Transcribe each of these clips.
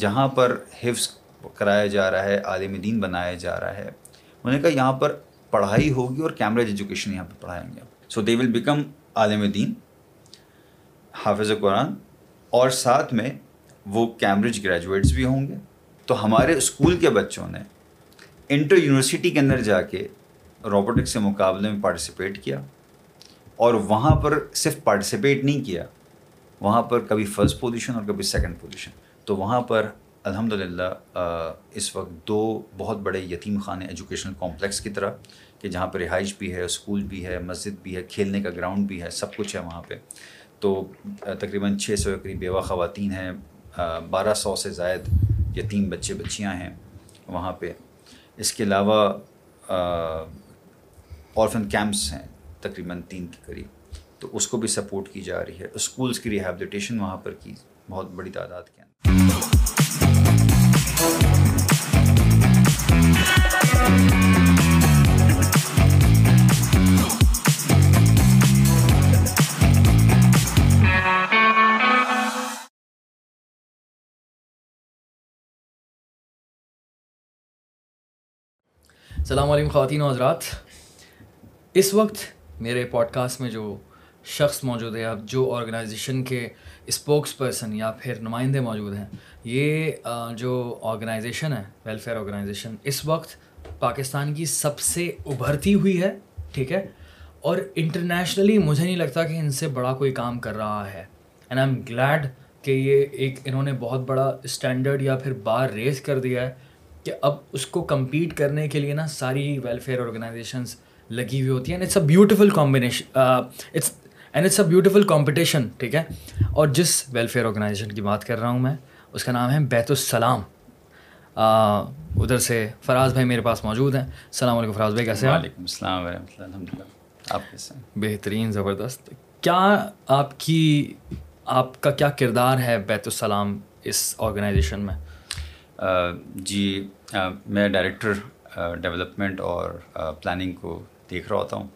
جہاں پر حفظ کرایا جا رہا ہے، عالم دین بنایا جا رہا ہے، انہوں نے کہا یہاں پر پڑھائی ہوگی اور کیمریج ایجوکیشن یہاں پہ پڑھائیں گے۔ سو دے ول بیکم عالم دین، حافظ قرآن، اور ساتھ میں وہ کیمبرج گریجویٹس بھی ہوں گے۔ تو ہمارے اسکول کے بچوں نے انٹر یونیورسٹی کے اندر جا کے روبوٹکس کے مقابلے میں پارٹیسپیٹ کیا، اور وہاں پر صرف پارٹیسپیٹ نہیں کیا، وہاں پر کبھی فرسٹ پوزیشن اور کبھی سیکنڈ پوزیشن تو وہاں پر الحمد للہ اس وقت دو بہت بڑے یتیم خانے ایجوکیشنل کمپلیکس کی طرح، کہ جہاں پہ رہائش بھی ہے، اسکول بھی ہے، مسجد بھی ہے، کھیلنے کا گراؤنڈ بھی ہے، سب کچھ ہے وہاں پہ۔ تو تقریباً چھ سو کے قریب بیوہ خواتین ہیں بارہ سو سے زائد یتیم بچے، بچیاں ہیں وہاں پہ۔ اس کے علاوہ اورفن کیمپس ہیں تقریباً تین کے قریب۔ تو اس کو بھی سپورٹ کی جا رہی ہے۔ اسکولس کی ریہیبلیٹیشن وہاں پر کی بہت بڑی تعداد کے اندر السلام علیکم خواتین و حضرات۔ اس وقت میرے پوڈ کاسٹ میں جو شخص موجود ہے اب جو آرگنائزیشن کے اسپوکس پرسن یا پھر نمائندے موجود ہیں، یہ جو آرگنائزیشن ہے ویلفیئر آرگنائزیشن اس وقت پاکستان کی سب سے ابھرتی ہوئی ہے، ٹھیک ہے؟ اور انٹرنیشنلی مجھے نہیں لگتا کہ ان سے بڑا کوئی کام کر رہا ہے۔ اینڈ آئی ایم گلیڈ کہ یہ ایک، انہوں نے بہت بڑا اسٹینڈرڈ یا پھر بار ریز کر دیا ہے کہ اب اس کو کمپیٹ کرنے کے لیے نا ساری ویلفیئر آرگنائزیشنز لگی ہوئی ہوتی ہیں۔ And it's a beautiful combination it's and it's a beautiful competition ٹھیک ہے؟ اور جس ویلفیئر آرگنائزیشن کی بات کر رہا ہوں میں اس کا نام ہے بیت السلام۔ ادھر سے فراز بھائی میرے پاس موجود ہیں۔ السلام علیکم فراز بھائی کیسے وعلیکم السلام ورحمۃ اللہ الحمد للہ۔ آپ کیسے بہترین زبردست۔ کیا آپ کی آپ کا کیا کردار ہے بیت السلام اس آرگنائزیشن میں؟ جی میں ڈائریکٹر ڈیولپمنٹ اور پلاننگ کو دیکھ رہا ہوتا ہوں۔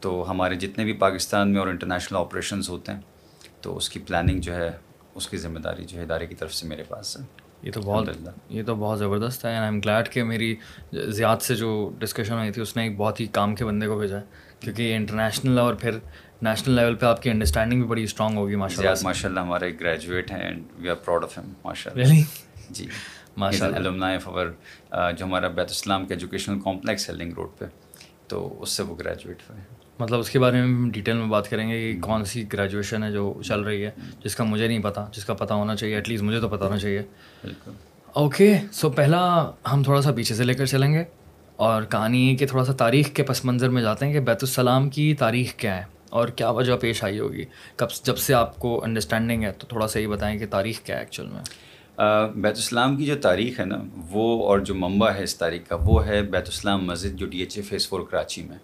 تو ہمارے جتنے بھی پاکستان میں اور انٹرنیشنل آپریشنز ہوتے ہیں تو اس کی پلاننگ جو ہے اس کی ذمہ داری جو ہے ادارے کی طرف سے میرے پاس ہے۔ یہ تو بہت یہ تو بہت زبردست ہے آئی ایم گلیڈ کہ میری زیاد سے جو ڈسکشن ہوئی تھی اس نے ایک بہت ہی کام کے بندے کو بھیجا ہے کیونکہ یہ انٹرنیشنل اور پھر نیشنل لیول پہ آپ کی انڈرسٹینڈنگ بھی بڑی اسٹرانگ ہوگی ماشاء اللہ ماشاء اللہ ہمارے گریجویٹ ہیں and we are proud of him ماشاء اللہ جی۔ ماشاء اللہ فور جو ہمارا بیت اسلام کا ایجوکیشنل کمپلیکس ہے لنگ روڈ پہ تو اس سے وہ گریجویٹ ہوئے۔ مطلب اس کے بارے میں ڈیٹیل میں بات کریں گے کہ کون سی گریجویشن ہے جو چل رہی ہے جس کا مجھے نہیں پتا جس کا پتہ ہونا چاہیے ایٹ لیسٹ مجھے تو پتہ ہونا چاہیے۔ اوکے سو پہلا ہم تھوڑا سا پیچھے سے لے کر چلیں گے اور کہانی ہے کہ تھوڑا سا تاریخ کے پس منظر میں جاتے ہیں کہ بیت السلام کی تاریخ کیا ہے اور کیا وجہ پیش آئی ہوگی۔ کب جب سے آپ کو انڈرسٹینڈنگ ہے تو تھوڑا سا یہ بتائیں کہ تاریخ کیا ہے ایکچوئل میں۔ بیت السلام کی جو تاریخ ہے نا وہ اور جو منبع ہے اس تاریخ کا وہ ہے بیت السلام مسجد جو D H A phase four Karachi میں۔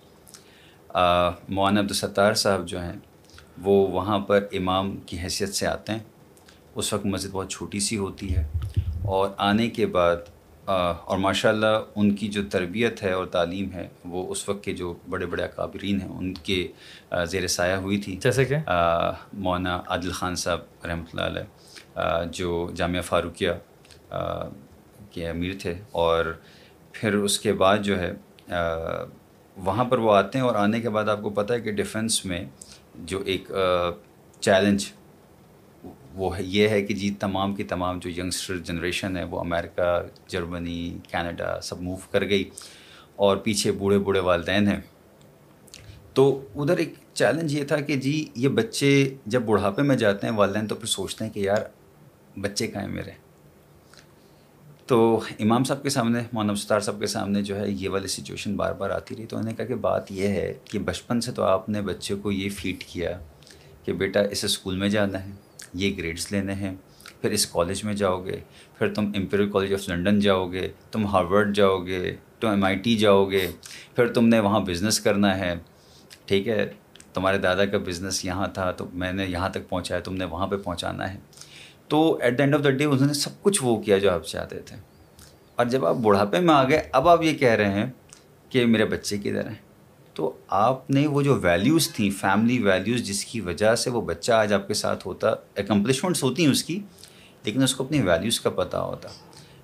مولانا عبدالستار صاحب جو ہیں وہ وہاں پر امام کی حیثیت سے آتے ہیں۔ اس وقت مسجد بہت چھوٹی سی ہوتی ہے اور آنے کے بعد اور ماشاء اللہ ان کی جو تربیت ہے اور تعلیم ہے وہ اس وقت کے جو بڑے بڑے اکابرین ہیں ان کے زیر سایہ ہوئی تھی۔ جیسے کہ؟ مولانا عادل خان صاحب رحمۃ اللہ علیہ جو جامعہ فاروقیہ کے امیر تھے۔ اور پھر اس کے بعد جو ہے وہاں پر وہ آتے ہیں اور آنے کے بعد آپ کو پتہ ہے کہ ڈیفنس میں جو ایک چیلنج وہ یہ ہے کہ جی تمام کی تمام جو ینگسٹر جنریشن ہے، وہ امریکہ جرمنی کینیڈا سب موو کر گئی اور پیچھے بوڑھے بوڑھے والدین ہیں۔ تو ادھر ایک چیلنج یہ تھا کہ جی یہ بچے جب بڑھاپے میں جاتے ہیں، والدین تو پھر سوچتے ہیں کہ یار بچے کہیں میرے؟ تو امام صاحب کے سامنے مولانا ستار صاحب کے سامنے جو ہے یہ والی سچویشن بار بار آتی رہی۔ تو انہوں نے کہا کہ بات یہ ہے کہ بچپن سے تو آپ نے بچے کو یہ فیڈ کیا کہ بیٹا اس اسکول میں جانا ہے، یہ گریڈس لینے ہیں، پھر اس کالج میں جاؤ گے، پھر تم امپیریل کالج آف لنڈن جاؤ گے، تم ہارورڈ جاؤ گے، تم ایم آئی ٹی جاؤ گے، پھر تم نے وہاں بزنس کرنا ہے۔ ٹھیک ہے، تمہارے دادا کا بزنس یہاں تھا، تو میں نے یہاں تک پہنچایا، تم نے وہاں پہ پہنچانا ہے۔ تو at the end of the day انہوں نے سب کچھ وہ کیا جو آپ چاہتے تھے۔ اور جب آپ بڑھاپے میں آ گئے اب آپ یہ کہہ رہے ہیں کہ میرے بچے کدھر ہیں؟ تو آپ نے وہ جو ویلیوز تھیں فیملی ویلیوز جس کی وجہ سے وہ بچہ آج آپ کے ساتھ ہوتا اکمپلشمنٹس ہوتی ہیں اس کی، لیکن اس کو اپنی ویلیوز کا پتہ ہوتا۔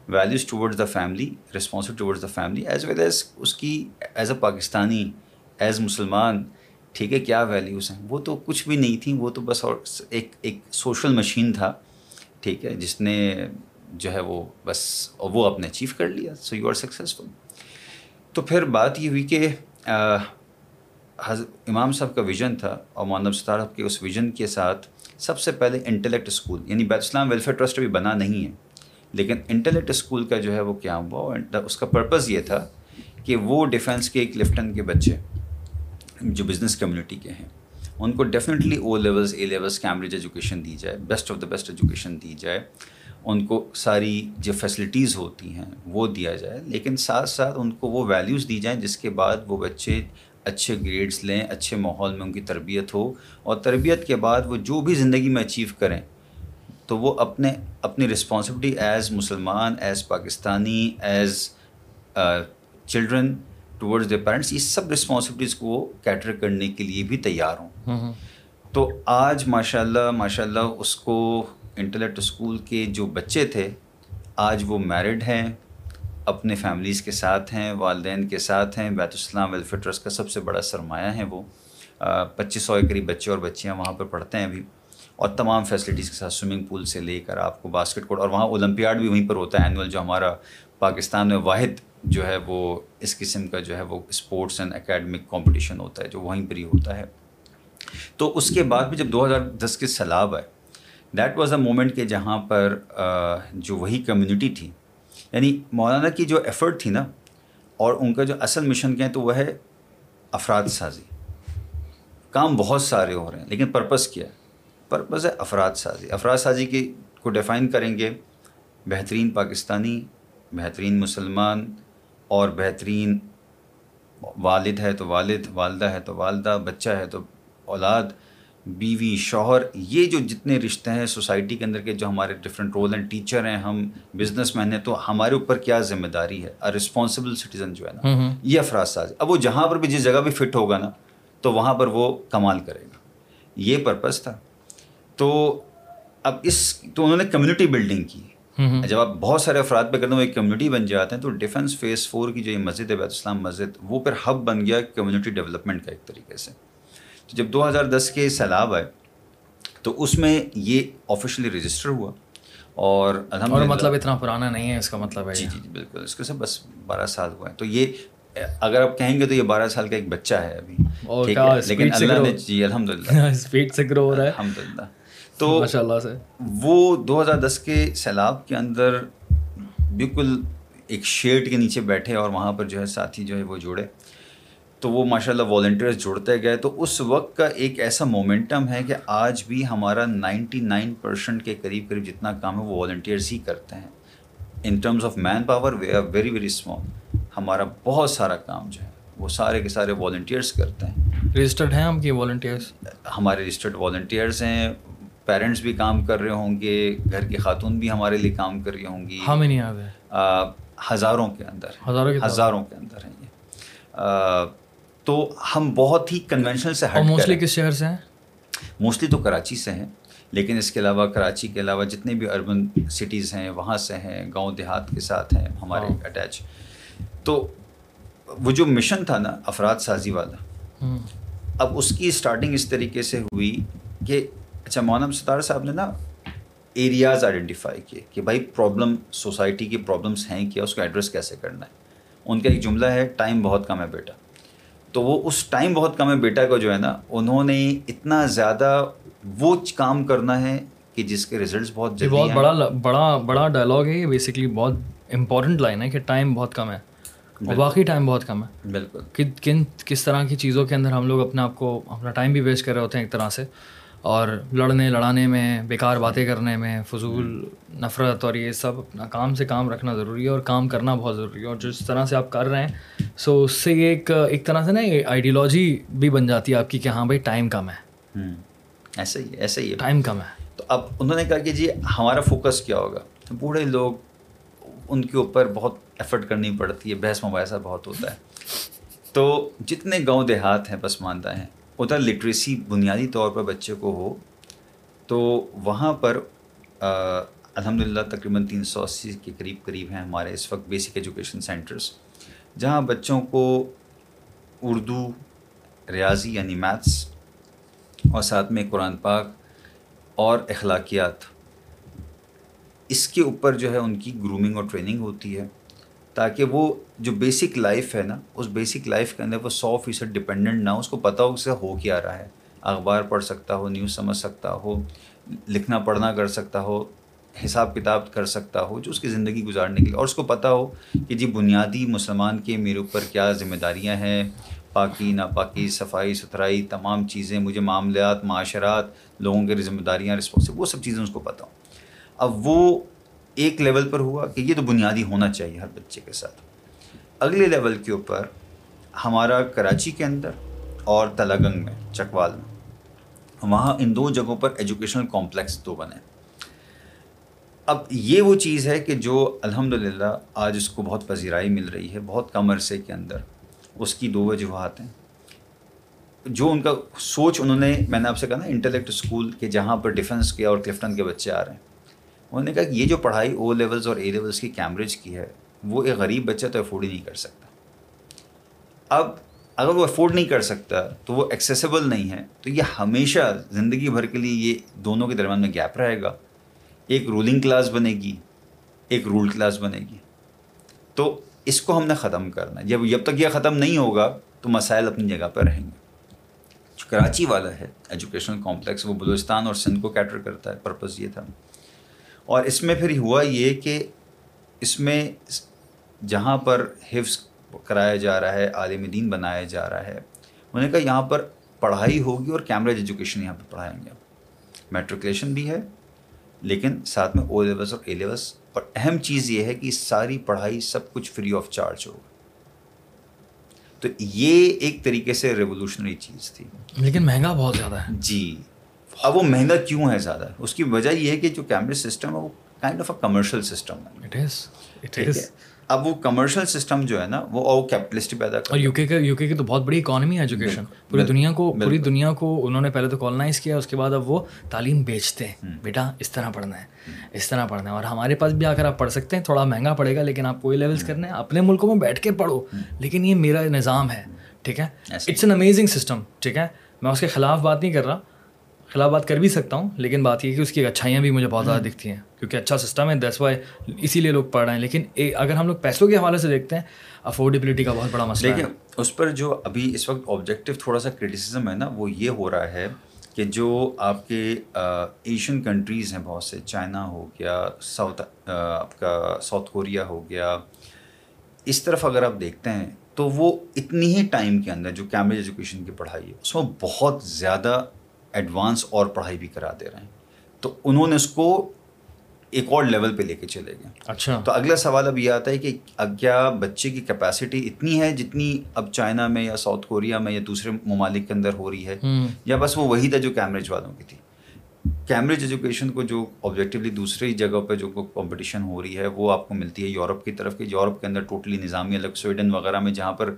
Values towards the family responsible towards the family as well as اس کی ایز اے پاکستانی ایز مسلمان، ٹھیک ہے، کیا ویلیوز ہیں؟ وہ تو کچھ بھی نہیں تھیں، وہ تو بس اور ایک ایک سوشل مشین تھا۔ ٹھیک ہے، جس نے جو ہے وہ بس وہ اپنے اچیو کر لیا سو یو آر سکسیزفل تو پھر بات یہ ہوئی کہ امام صاحب کا ویژن تھا اور مولانا ستار صاحب کے اس ویژن کے ساتھ سب سے پہلے انٹلیکٹ اسکول یعنی بیت اسلام ویلفیئر ٹرسٹ ابھی بنا نہیں ہے، لیکن انٹلیکٹ اسکول کا جو ہے وہ کیا ہوا اس کا پرپز یہ تھا کہ وہ ڈیفینس کے، ایک لفٹن کے بچے جو بزنس کمیونٹی کے ہیں۔ ان کو definitely O levels A levels Cambridge education دی جائے best of the best education دی جائے، ان کو ساری جو فیسلٹیز ہوتی ہیں وہ دیا جائے، لیکن ساتھ ساتھ ان کو وہ ویلیوز دی جائیں جس کے بعد وہ بچے اچھے گریڈس لیں، اچھے ماحول میں ان کی تربیت ہو، اور تربیت کے بعد وہ جو بھی زندگی میں اچیو کریں، تو وہ اپنے، اپنی رسپانسبلٹی ایز مسلمان as Pakistani as children towards the parents یہ سب رسپانسبلٹیز کو کیٹر کرنے کے لیے بھی تیار ہوں۔ تو آج ماشاء اللہ ماشاء اللہ اس کو انٹلیکٹ اسکول کے جو بچے تھے آج وہ میرڈ ہیں اپنے فیملیز کے ساتھ ہیں والدین کے ساتھ ہیں بیت السلام ویلفیئر ٹرسٹ کا سب سے بڑا سرمایہ ہیں وہ۔ پچیس سو کے قریب بچے اور بچیاں وہاں پر پڑھتے ہیں ابھی۔ اور تمام فیسلٹیز کے ساتھ سوئمنگ پول سے لے کر آپ کو باسکٹ کورٹ اور وہاں اولمپیاڈ بھی وہیں پر ہوتا ہے اینول جو ہمارا پاکستان میں واحد جو ہے وہ اس قسم کا جو ہے وہ اسپورٹس اینڈ اکیڈمک کمپٹیشن ہوتا ہے جو وہیں پر ہی ہوتا ہے۔ تو اس کے بعد بھی جب دو ہزار دس کے سیلاب آئے دیٹ واز اے مومنٹ کہ جہاں پر جو وہی کمیونٹی تھی یعنی مولانا کی جو ایفرٹ تھی نا، اور ان کا جو اصل مشن کیا ہے تو وہ ہے افراد سازی۔ کام بہت سارے ہو رہے ہیں، لیکن پرپز کیا ہے؟ پرپز ہے افراد سازی۔ افراد سازی کی کو ڈیفائن کریں گے، بہترین پاکستانی، بہترین مسلمان اور بہترین والد ہے تو والد والدہ ہے تو والدہ بچہ ہے تو اولاد بیوی شوہر یہ جو جتنے رشتے ہیں سوسائٹی کے اندر کے جو ہمارے ڈفرینٹ رول ہیں ٹیچر ہیں ہم بزنس مین ہیں تو ہمارے اوپر کیا ذمہ داری ہے؟ رسپانسبل سٹیزن جو ہے نا یہ افراد ساز اب وہ جہاں پر بھی جس جگہ بھی فٹ ہوگا نا تو وہاں پر وہ کمال کرے گا۔ یہ پرپز تھا۔ تو اب اس تو انہوں نے کمیونٹی بلڈنگ کی۔ جب آپ بہت سارے افراد پہ کرتے ہیں وہ ایک کمیونٹی بن جاتے ہیں تو ڈیفینس فیس فور کی جو یہ مسجد ہے بیت اسلام مسجد وہ پھر ہب بن گیا کمیونٹی ڈیولپمنٹ کا ایک طریقے سے۔ تو جب دو ہزار دس کے سیلاب آئے تو اس میں یہ آفیشلی رجسٹر ہوا۔ اور الحمد مطلب اتنا پرانا نہیں ہے اس کا مطلب ہے جی جی بالکل۔ اس کے سے بس بارہ سال ہوا ہے۔ تو یہ اگر آپ کہیں گے تو یہ بارہ سال کا ایک بچہ ہے ابھی۔ لیکن اللہ نے جی الحمد للہ اسپیڈ سے گرو ہو رہا ہے۔ الحمد للہ تو ماشاء اللہ سے۔ وہ دو ہزار دس کے سیلاب کے اندر بالکل ایک شیڈ کے نیچے بیٹھے اور وہاں پر جو ہے ساتھی جو ہے وہ جوڑے تو وہ ماشاء اللہ والنٹیئرس جڑتے گئے۔ تو اس وقت کا ایک ایسا مومنٹم ہے کہ آج بھی ہمارا نائنٹی نائن پرسینٹ کے قریب قریب جتنا کام ہے وہ والنٹیئرس ہی کرتے ہیں۔ In terms of manpower we are very very small ہمارا بہت سارا کام جو ہے وہ سارے کے سارے والنٹیئرس کرتے ہیں۔ رجسٹرڈ ہیں ہم کی والنٹیئرس ہمارے رجسٹرڈ والنٹیئرس ہیں۔ پیرنٹس بھی کام کر رہے ہوں گے گھر کی خاتون بھی ہمارے لیے کام کر رہی ہوں گی۔ ہاں میں نہیں ہزاروں کے اندر۔ ہزاروں ہزاروں کے اندر ہیں یہ۔ تو ہم بہت ہی کنونشنل سے ہٹ موسٹلی کس شہر سے ہیں؟ موسٹلی تو کراچی سے ہیں لیکن اس کے علاوہ کراچی کے علاوہ جتنے بھی اربن سٹیز ہیں وہاں سے ہیں گاؤں دیہات کے ساتھ ہیں ہمارے اٹیچ تو وہ جو مشن تھا نا افراد سازی والا اب اس کی اسٹارٹنگ اس طریقے سے ہوئی کہ اچھا مولانا ستار صاحب نے نا ایریاز آئیڈینٹیفائی کیے کہ بھائی پرابلم سوسائٹی کی پرابلمس ہیں کیا اس کو ایڈریس کیسے کرنا ہے؟ ان کا ایک جملہ ہے ٹائم بہت کم ہے بیٹا۔ تو وہ اس ٹائم بہت کم ہے بیٹا کو جو ہے نا انہوں نے اتنا زیادہ وہ کام کرنا ہے کہ جس کے ریزلٹس بہت جلدی بہت بڑا بڑا بڑا ڈائلاگ ہے یہ بیسکلی بہت امپورٹنٹ لائن ہے کہ ٹائم بہت کم ہے۔ اور باقی ٹائم بہت کم ہے۔ بالکل۔ کن کس طرح کی چیزوں کے اندر ہم لوگ اپنے آپ کو اپنا ٹائم بھی ویسٹ کر رہے ہوتے ہیں ایک طرح سے۔ اور لڑنے لڑانے میں بیکار باتیں کرنے میں فضول نفرت اور یہ سب اپنا کام سے کام رکھنا ضروری ہے اور کام کرنا بہت ضروری ہے اور جس طرح سے آپ کر رہے ہیں سو اس سے یہ ایک ایک طرح سے نا یہ آئیڈیالوجی بھی بن جاتی ہے آپ کی کہ ہاں بھائی ٹائم کم ہے۔ ایسے ہی ایسے ہی ٹائم کم ہے۔ تو اب انہوں نے کہا کہ جی ہمارا فوکس کیا ہوگا؟ بوڑھے لوگ ان کے اوپر بہت ایفرٹ کرنی پڑتی ہے بحث مباحثہ بہت ہوتا ہے۔ تو جتنے گاؤں دیہات ہیں پسماندہ ہیں ادھر لٹریسی بنیادی طور پر بچے کو ہو، تو وہاں پر الحمد للہ تقریباً تین سو اسی کے قریب قریب ہیں ہمارے اس وقت بیسک ایجوکیشن سینٹرز جہاں بچوں کو اردو، ریاضی یعنی میتھس اور ساتھ میں قرآن پاک اور اخلاقیات، اس کے اوپر جو ہے ان کی گرومنگ اور ٹریننگ ہوتی ہے۔ تاکہ وہ جو بیسک لائف ہے نا، اس بیسک لائف کے اندر وہ سو فیصد ڈپینڈنٹ نہ ہو، اس کو پتہ ہو اسے ہو کیا رہا ہے۔ اخبار پڑھ سکتا ہو نیوز سمجھ سکتا ہو، لکھنا پڑھنا کر سکتا ہو، حساب کتاب کر سکتا ہو، جو اس کی زندگی گزارنے کے لیے۔ اور اس کو پتہ ہو کہ جی بنیادی مسلمان کے میرے اوپر کیا ذمہ داریاں ہیں۔ پاکی، ناپاکی، صفائی، ستھرائی، تمام چیزیں مجھے معاملات، معاشرات، لوگوں کے ذمہ داریاں رسپانسب وہ سب چیزیں اس کو پتہ ہوں۔ اب وہ ایک لیول پر ہوا کہ یہ تو بنیادی ہونا چاہیے ہر بچے کے ساتھ۔ اگلے لیول کے اوپر ہمارا کراچی کے اندر اور تلاگنگ میں، چکوال میں۔ وہاں ان دو جگہوں پر ایجوکیشنل کمپلیکس دو بنے۔ اب یہ وہ چیز ہے کہ جو الحمد للہ آج اس کو بہت پذیرائی مل رہی ہے، بہت کم عرصے کے اندر۔ اس کی دو وجوہات ہیں۔ جو ان کا سوچ انہوں نے، میں نے آپ سے کہا نا انٹلیکٹ اسکول کے جہاں پر ڈیفنس کے اور کلفٹن کے بچے آ رہے ہیں۔ انہوں نے کہا کہ یہ جو پڑھائی او لیولز اور اے لیولز کی کیمبرج کی ہے، وہ ایک غریب بچہ تو افورڈ ہی نہیں کر سکتا۔ اب اگر وہ افورڈ نہیں کر سکتا تو وہ ایکسیسیبل نہیں ہے۔ تو یہ ہمیشہ زندگی بھر کے لیے یہ دونوں کے درمیان میں گیپ رہے گا۔ ایک رولنگ کلاس بنے گی، ایک رول کلاس بنے گی۔ تو اس کو ہم نے ختم کرنا ہے۔ جب جب تک یہ ختم نہیں ہوگا تو مسائل اپنی جگہ پہ رہیں گے۔ جو کراچی والا ہے ایجوکیشنل کمپلیکس وہ بلوچستان اور سندھ کو کیٹر کرتا ہے پرپز یہ تھا۔ اور اس میں پھر ہوا یہ کہ اس میں جہاں پر حفظ کرایا جا رہا ہے عالم دین بنایا جا رہا ہے انہوں نے کہا یہاں پر پڑھائی ہوگی اور کیمریج ایجوکیشن یہاں پہ پڑھائیں گے۔ میٹریکولیشن بھی ہے لیکن ساتھ میں او لیولس اور اے لیولس اور اہم چیز یہ ہے کہ ساری پڑھائی سب کچھ فری آف چارج ہوگا۔ تو یہ ایک طریقے سے ریولیوشنری چیز تھی۔ لیکن مہنگا بہت زیادہ ہے۔ جی۔ اب وہ مہنگا کیوں ہے زیادہ؟ اس کی وجہ یہ ہے کہ جو کیمرے سسٹم ہے وہ kind of a commercial system ہے۔ اب وہ کمرشل سسٹم جو ہے نا وہ او کیپٹلسٹ پیدا اور یو کے کا یو کے کی تو بہت بڑی اکانومی ہے ایجوکیشن پوری دنیا کو پوری دنیا کو انہوں نے پہلے تو کالونائز کیا اس کے بعد اب وہ تعلیم بیچتے ہیں۔ بیٹا اس طرح پڑھنا ہے۔ اس طرح پڑھنا ہے۔ اور ہمارے پاس بھی آ کر آپ پڑھ سکتے ہیں تھوڑا مہنگا پڑے گا لیکن آپ کوئی لیولس کرنے ہیں اپنے ملکوں میں بیٹھ کے پڑھو۔ لیکن یہ میرا نظام ہے۔ ٹھیک ہے؟ اٹس این امیزنگ سسٹم ٹھیک ہے؟ میں اس کے خلاف بات نہیں کر رہا۔ خلاف بات کر بھی سکتا ہوں لیکن بات یہ کہ اس کی اچھائیاں بھی مجھے بہت زیادہ دکھتی ہیں کیونکہ اچھا سسٹم ہے دیٹس وائی اسی لیے لوگ پڑھ رہے ہیں۔ لیکن اگر ہم لوگ پیسوں کے حوالے سے دیکھتے ہیں افورڈیبلٹی کا بہت بڑا مسئلہ ہے۔ اس پر جو ابھی اس وقت آبجیکٹیو تھوڑا سا کرٹیسزم ہے نا وہ یہ ہو رہا ہے کہ جو آپ کے ایشین کنٹریز ہیں بہت سے چائنا ہو گیا ساؤتھ آپ کا ساؤتھ کوریا ہو گیا۔ اس طرف اگر آپ دیکھتے ہیں تو وہ اتنی ہی ٹائم کے اندر جو کیمبرج ایجوکیشن کی پڑھائی ہے اس میں بہت زیادہ ایڈوانس اور پڑھائی بھی کرا دے رہے ہیں۔ تو انہوں نے اس کو ایک اور لیول پہ لے کے چلے گئے۔ اچھا۔ تو اگلا سوال اب یہ آتا ہے کہ کیا بچے کی کیپیسٹی اتنی ہے جتنی اب چائنا میں یا ساؤتھ کوریا میں یا دوسرے ممالک کے اندر ہو رہی ہے؟ یا بس وہ وہی تھا جو کیمبرج والوں کی تھی۔ کیمبرج ایجوکیشن کو جو آبجیکٹیولی دوسری جگہ پہ جو کمپٹیشن ہو رہی ہے وہ آپ کو ملتی ہے یورپ کی طرف کہ یورپ کے اندر ٹوٹلی نظامی الگ سویڈن وغیرہ میں جہاں پر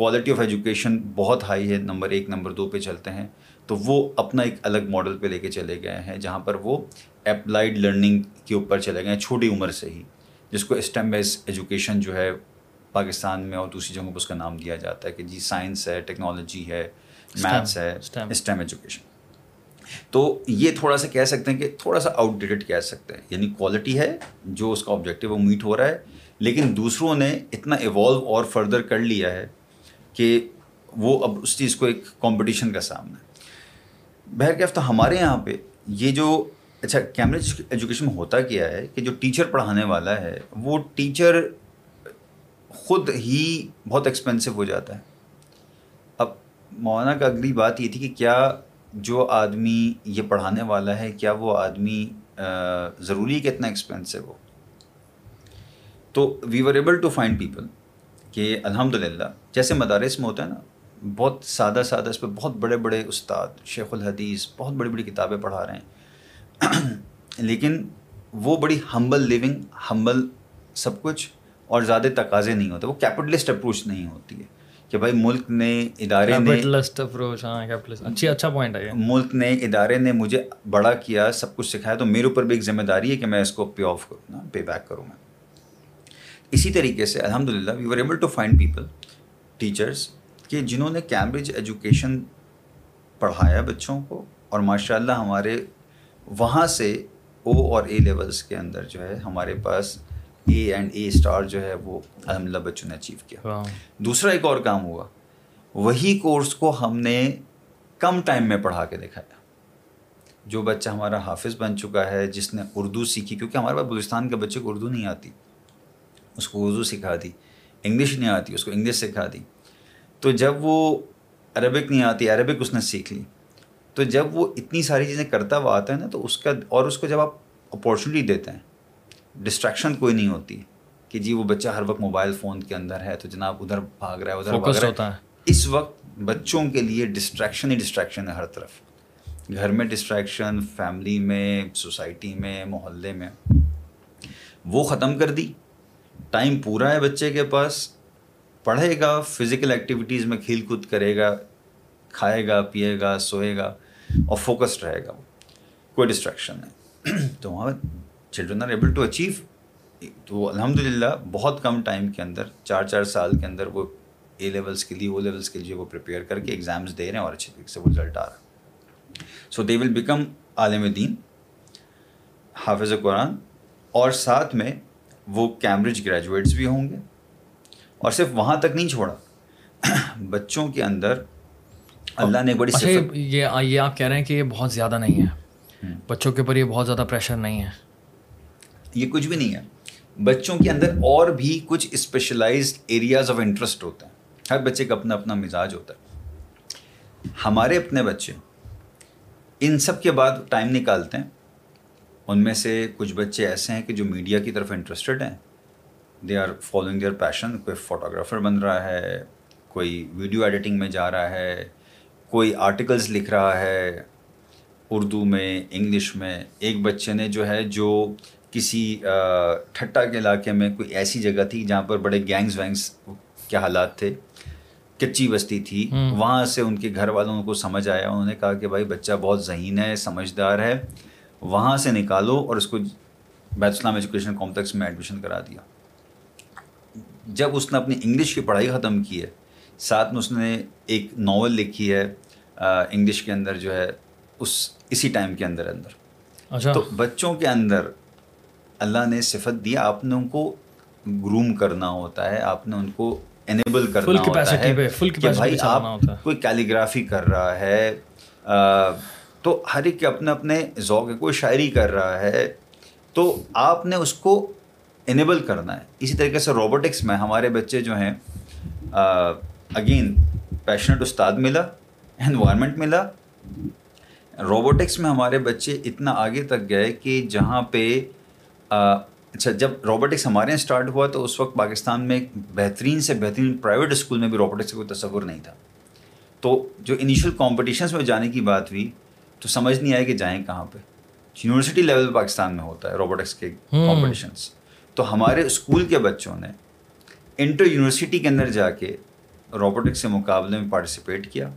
کوالٹی آف ایجوکیشن بہت ہائی ہے نمبر ایک نمبر دو پہ چلتے ہیں۔ تو وہ اپنا ایک الگ ماڈل پہ لے کے چلے گئے ہیں جہاں پر وہ اپلائڈ لرننگ کے اوپر چلے گئے ہیں چھوٹی عمر سے ہی۔ جس کو اسٹیم بیس ایجوکیشن جو ہے پاکستان میں اور دوسری جگہوں پہ اس کا نام دیا جاتا ہے کہ جی سائنس ہے ٹیکنالوجی ہے میتھس ہے اسٹیم ایجوکیشن تو یہ تھوڑا سا کہہ سکتے ہیں کہ تھوڑا سا آؤٹ ڈیٹڈ کہہ سکتے ہیں۔ یعنی کوالٹی ہے جو اس کا آبجیکٹیو وہ میٹ ہو رہا ہے۔ لیکن دوسروں نے اتنا ایوالو اور فردر کر لیا ہے کہ وہ اب اس چیز کو ایک کمپٹیشن کا سامنا ہے۔ بہر کے تو ہمارے یہاں پہ یہ جو اچھا کیمبرج ایجوکیشن میں ہوتا کیا ہے کہ جو ٹیچر پڑھانے والا ہے، وہ ٹیچر خود ہی بہت ایکسپینسو ہو جاتا ہے۔ اب مولانا کا اگلی بات یہ تھی کہ کیا جو آدمی یہ پڑھانے والا ہے، کیا وہ آدمی ضروری کہ اتنا ایکسپینسو ہو؟ تو we were able to find people کہ الحمد للہ جیسے مدارس میں ہوتا ہے نا بہت سادہ سادہ اس پہ بہت بڑے بڑے استاد شیخ الحدیث بہت بڑی بڑی کتابیں پڑھا رہے ہیں۔ لیکن وہ بڑی ہمبل لیونگ ہمبل سب کچھ اور زیادہ تقاضے نہیں ہوتے وہ کیپٹلسٹ اپروچ نہیں ہوتی ہے کہ بھائی ملک نے ادارے نے اپروچ ہاں اچھی اچھا پوائنٹ ہے ملک نے ادارے نے مجھے بڑا کیا سب کچھ سکھایا تو میرے اوپر بھی ایک ذمہ داری ہے کہ میں اس کو پے آف کروں نا پے بیک کروں میں۔ اسی طریقے سے الحمد للہ we were able to find people teachers کہ جنہوں نے کیمبرج ایجوکیشن پڑھایا بچوں کو اور ماشاء اللہ ہمارے وہاں سے او اور اے لیولس کے اندر جو ہے ہمارے پاس اے اینڈ اے اسٹار جو ہے وہ الحمد للہ بچوں نے اچیو کیا۔ دوسرا ایک اور کام ہوا۔ وہی کورس کو ہم نے کم ٹائم میں پڑھا کے دکھایا۔ جو بچہ ہمارا حافظ بن چکا ہے جس نے اردو سیکھی کیونکہ ہمارے پاس بلوچستان کے بچے کو اردو نہیں آتی۔ اس کو اردو سکھا دی انگلش نہیں آتی اس کو انگلش سکھا دی۔ تو جب وہ عربک نہیں آتی عربک اس نے سیکھ لی۔ تو جب وہ اتنی ساری چیزیں کرتا ہوا آتا ہے نا تو اس کا اور اس کو جب آپ اپارچونیٹی دیتے ہیں ڈسٹریکشن کوئی نہیں ہوتی۔ کہ جی وہ بچہ ہر وقت موبائل فون کے اندر ہے تو جناب ادھر بھاگ رہا ہے ادھر بھاگ رہا ہوتا ہے۔ اس وقت بچوں کے لیے ڈسٹریکشن ہی ڈسٹریکشن ہے ہر طرف۔ گھر میں ڈسٹریکشن فیملی میں سوسائٹی میں محلے میں۔ وہ ختم کر دی۔ ٹائم پورا ہے بچے کے پاس، پڑھے گا فزیکل ایکٹیویٹیز میں کھیل کود کرے گا، کھائے گا، پیے گا، سوئے گا اور فوکسڈ رہے گا کوئی ڈسٹریکشن نہیں۔ تو وہاں children are able to achieve تو الحمد للہ بہت کم ٹائم کے اندر، چار چار سال کے اندر وہ اے لیولس کے لیے او لیولس کے لیے وہ پریپیئر کر کے ایگزامس دے رہے ہیں اور اچھے طریقے سے وہ رزلٹ آ رہا ہے۔ سو دے ول بیکم عالم دین، حافظ قرآن اور ساتھ میں وہ کیمبرج گریجویٹس بھی ہوں گے اور صرف وہاں تک نہیں چھوڑا بچوں کے اندر اللہ نے بڑی اچھا یہ یہ آپ کہہ رہے ہیں کہ یہ بہت زیادہ نہیں ہے۔ بچوں کے اوپر یہ بہت زیادہ پریشر نہیں ہے۔ یہ کچھ بھی نہیں ہے۔ بچوں کے اندر اور بھی کچھ اسپیشلائزڈ ایریاز آف انٹرسٹ ہوتے ہیں۔ ہر بچے کا اپنا اپنا مزاج ہوتا ہے۔ ہمارے اپنے بچے ان سب کے بعد ٹائم نکالتے ہیں۔ ان میں سے کچھ بچے ایسے ہیں کہ جو میڈیا کی طرف انٹرسٹڈ ہیں۔ They are following their passion کوئی فوٹوگرافر بن رہا ہے کوئی ویڈیو ایڈیٹنگ میں جا رہا ہے کوئی آرٹیکلس لکھ رہا ہے۔ اردو میں انگلش میں ایک بچے نے جو ہے جو کسی ٹھٹا کے علاقے میں کوئی ایسی جگہ تھی جہاں پر بڑے گینگز وینگس کے حالات تھے کچی بستی تھی۔ وہاں سے ان کے گھر والوں کو سمجھ آیا انہوں نے کہا کہ بھائی بچہ بہت ذہین ہے سمجھدار ہے۔ وہاں سے نکالو اور اس کو بیت اسلام ایجوکیشن کمپلیکس میں ایڈمیشن کرا دیا۔ جب اس نے اپنی انگلش کی پڑھائی ختم کی ہے ساتھ میں اس نے ایک ناول لکھی ہے انگلش کے اندر جو ہے اس اسی ٹائم کے اندر اندر۔ اچھا۔ تو بچوں کے اندر اللہ نے صفت دیا آپ نے ان کو گروم کرنا ہوتا ہے آپ نے ان کو انیبل کرنا ہوتا ہے کہ بھائی آپ کوئی کیلیگرافی کر رہا ہے تو ہر ایک کے اپنے اپنے ذوق ہے، کوئی شاعری کر رہا ہے، تو آپ نے اس کو انیبل کرنا ہے۔ اسی طریقے سے روبوٹکس میں ہمارے بچے جو ہیں اگین پیشنٹ استاد ملا انوائرمنٹ ملا۔ روبوٹکس میں ہمارے بچے اتنا آگے تک گئے کہ جہاں پہ اچھا جب روبوٹکس ہمارے یہاں اسٹارٹ ہوا تو اس وقت پاکستان میں بہترین سے بہترین پرائیویٹ اسکول میں بھی روبوٹکس کا کوئی تصور نہیں تھا۔ تو جو انیشیل کمپٹیشنس میں جانے کی بات ہوئی تو سمجھ نہیں آیا کہ جائیں کہاں پہ۔ یونیورسٹی لیول پاکستان میں ہوتا ہے روبوٹکس کے کمپٹیشنس تو ہمارے اسکول کے بچوں نے انٹر یونیورسٹی کے اندر جا کے روبوٹکس کے مقابلے میں پارٹیسپیٹ کیا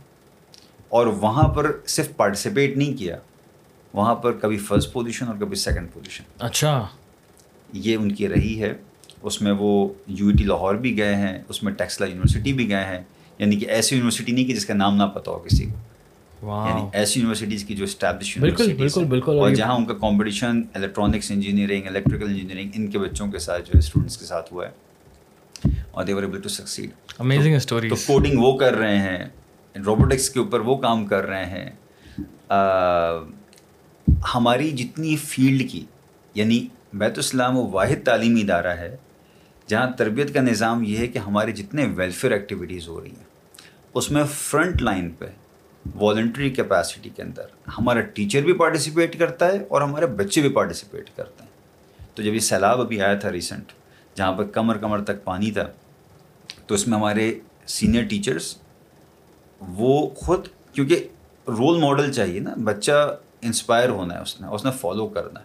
اور وہااں پر صرف پارٹیسپیٹ نہیں کیا وہاں پر کبھی فرسٹ پوزیشن اور کبھی سیکنڈ پوزیشن اچھا۔ یہ ان کی رہی ہے۔ اس میں وہ یو ٹی لاہور بھی گئے ہیں اس میں ٹیکسلا یونیورسٹی بھی گئے ہیں یعنی کہ ایسی یونیورسٹی نہیں کہ جس کا نام نہ پتہ ہو کسی کو۔ یعنی ایسی یونیورسٹیز کی جو اسٹیبلش بالکل اور جہاں ان کا competition electronics engineering electrical engineering ان کے بچوں کے ساتھ جو ہے اسٹوڈنٹس کے ساتھ ہوا ہے اور they were able to succeed amazing story تو کوڈنگ وہ کر رہے ہیں روبوٹکس کے اوپر وہ کام کر رہے ہیں ہماری جتنی فیلڈ کی یعنی بیت السلام وہ واحد تعلیمی ادارہ ہے جہاں تربیت کا نظام یہ ہے کہ ہمارے جتنے ویلفیئر ایکٹیویٹیز ہو رہی ہیں اس میں فرنٹ لائن پہ والنٹری کیپیسٹی کے اندر ہمارا ٹیچر بھی پارٹیسپیٹ کرتا ہے اور ہمارے بچے بھی پارٹیسپیٹ کرتے ہیں۔ تو جب یہ سیلاب ابھی آیا تھا ریسنٹ جہاں پہ کمر کمر تک پانی تھا، تو اس میں ہمارے سینئر ٹیچرس وہ خود، کیونکہ رول ماڈل چاہیے نا، بچہ انسپائر ہونا ہے اس نے اس نے فالو کرنا ہے۔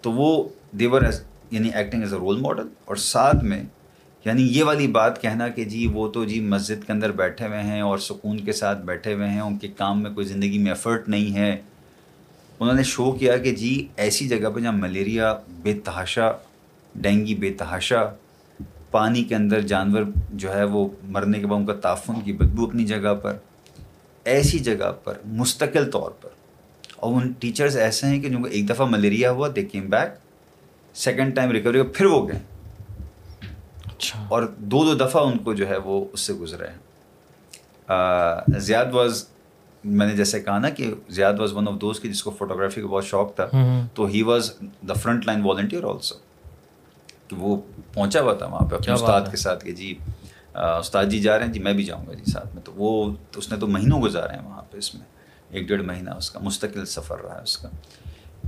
تو وہ دیور ایز یعنی acting as a role model اور ساتھ میں یعنی یہ والی بات کہنا کہ جی وہ تو جی مسجد کے اندر بیٹھے ہوئے ہیں اور سکون کے ساتھ بیٹھے ہوئے ہیں، ان کے کام میں کوئی زندگی میں ایفرٹ نہیں ہے۔ انہوں نے شو کیا کہ جی ایسی جگہ پہ جہاں ملیریا بے تحاشا، ڈینگی بے تحاشا، پانی کے اندر جانور جو ہے وہ مرنے کے بعد ان کا تعفن کی بدبو اپنی جگہ پر، ایسی جگہ پر، مستقل طور پر۔ اور ان ٹیچرز ایسے ہیں کہ جن کو ایک دفعہ ملیریا ہوا they came back second time recovery پھر وہ گئے۔ اچھا۔ اور دو دو دفعہ ان کو جو ہے وہ اس سے گزرے ہیں زیاد واز میں نے جیسے کہا نا کہ زیاد واز ون آف دوست کی جس کو فوٹوگرافی کا بہت شوق تھا تو he was the front line volunteer also کہ وہ پہنچا ہوا تھا وہاں پہ اپنے استاد کے ساتھ کہ جی استاد جی جا رہے ہیں جی میں بھی جاؤں گا جی ساتھ میں۔ تو وہ اس نے تو مہینوں گزارے ہیں وہاں پہ اس میں ایک ڈیڑھ مہینہ اس کا مستقل سفر رہا ہے اس کا۔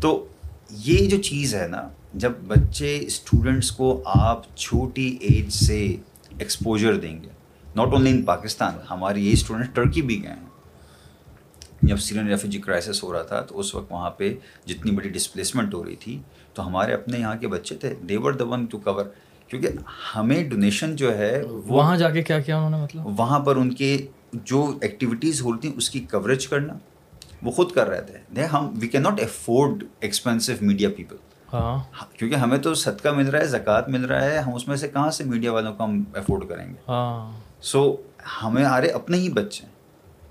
تو یہ جو چیز ہے نا جب بچے اسٹوڈنٹس کو آپ چھوٹی ایج سے ایکسپوجر دیں گے ناٹ اونلی ان پاکستان ہمارے یہ اسٹوڈنٹ ٹرکی بھی گئے ہیں۔ جب سیرین ریفیوجی کرائسس ہو رہا تھا تو اس وقت وہاں پہ جتنی بڑی ڈسپلیسمنٹ ہو رہی تھی تو ہمارے اپنے یہاں کے بچے تھے دیور دا ون ٹو کور کیونکہ ہمیں ڈونیشن جو ہے وہاں جا کے کیا کیا انہوں نے مطلب؟ وہاں پر ان کے جو ایکٹیویٹیز ہوتی ہیں اس کی کوریج کرنا۔ وہ خود کر رہے تھے۔ ہم we can not afford expensive media people کیونکہ ہمیں تو صدقہ مل رہا ہے زکوٰۃ مل رہا ہے ہم اس میں سے کہاں سے میڈیا والوں کو ہم افورڈ کریں گے؟ سو ہاں۔ ہمیں آ رہے اپنے ہی بچے ہیں۔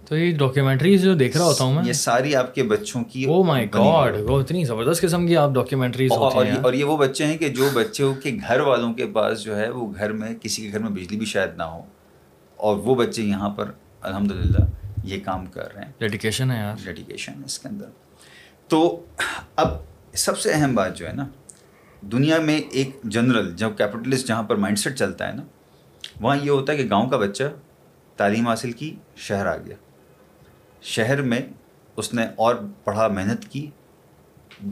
تو یہ ڈاکیومنٹریز جو دیکھ رہا ہوتا ہوں میں یہ ساری آپ کے بچوں کی او مائی گاڈ وہ اتنی زبردست قسم کی آپ ڈاکیومنٹریز اور یہ وہ بچے ہیں کہ جو بچوں کے گھر والوں کے پاس جو ہے وہ گھر میں کسی کے گھر میں بجلی بھی شاید نہ ہو اور وہ بچے یہاں پر الحمد للہ یہ کام کر رہے ہیں۔ ڈیڈیکیشن ہے یار۔ ڈیڈیکیشن ہے اس کے اندر۔ تو اب سب سے اہم بات جو ہے نا دنیا میں ایک جنرل جب کیپٹلسٹ جہاں پر مائنڈ سیٹ چلتا ہے نا وہاں یہ ہوتا ہے کہ گاؤں کا بچہ تعلیم حاصل کی شہر آ گیا۔ شہر میں اس نے اور پڑھا محنت کی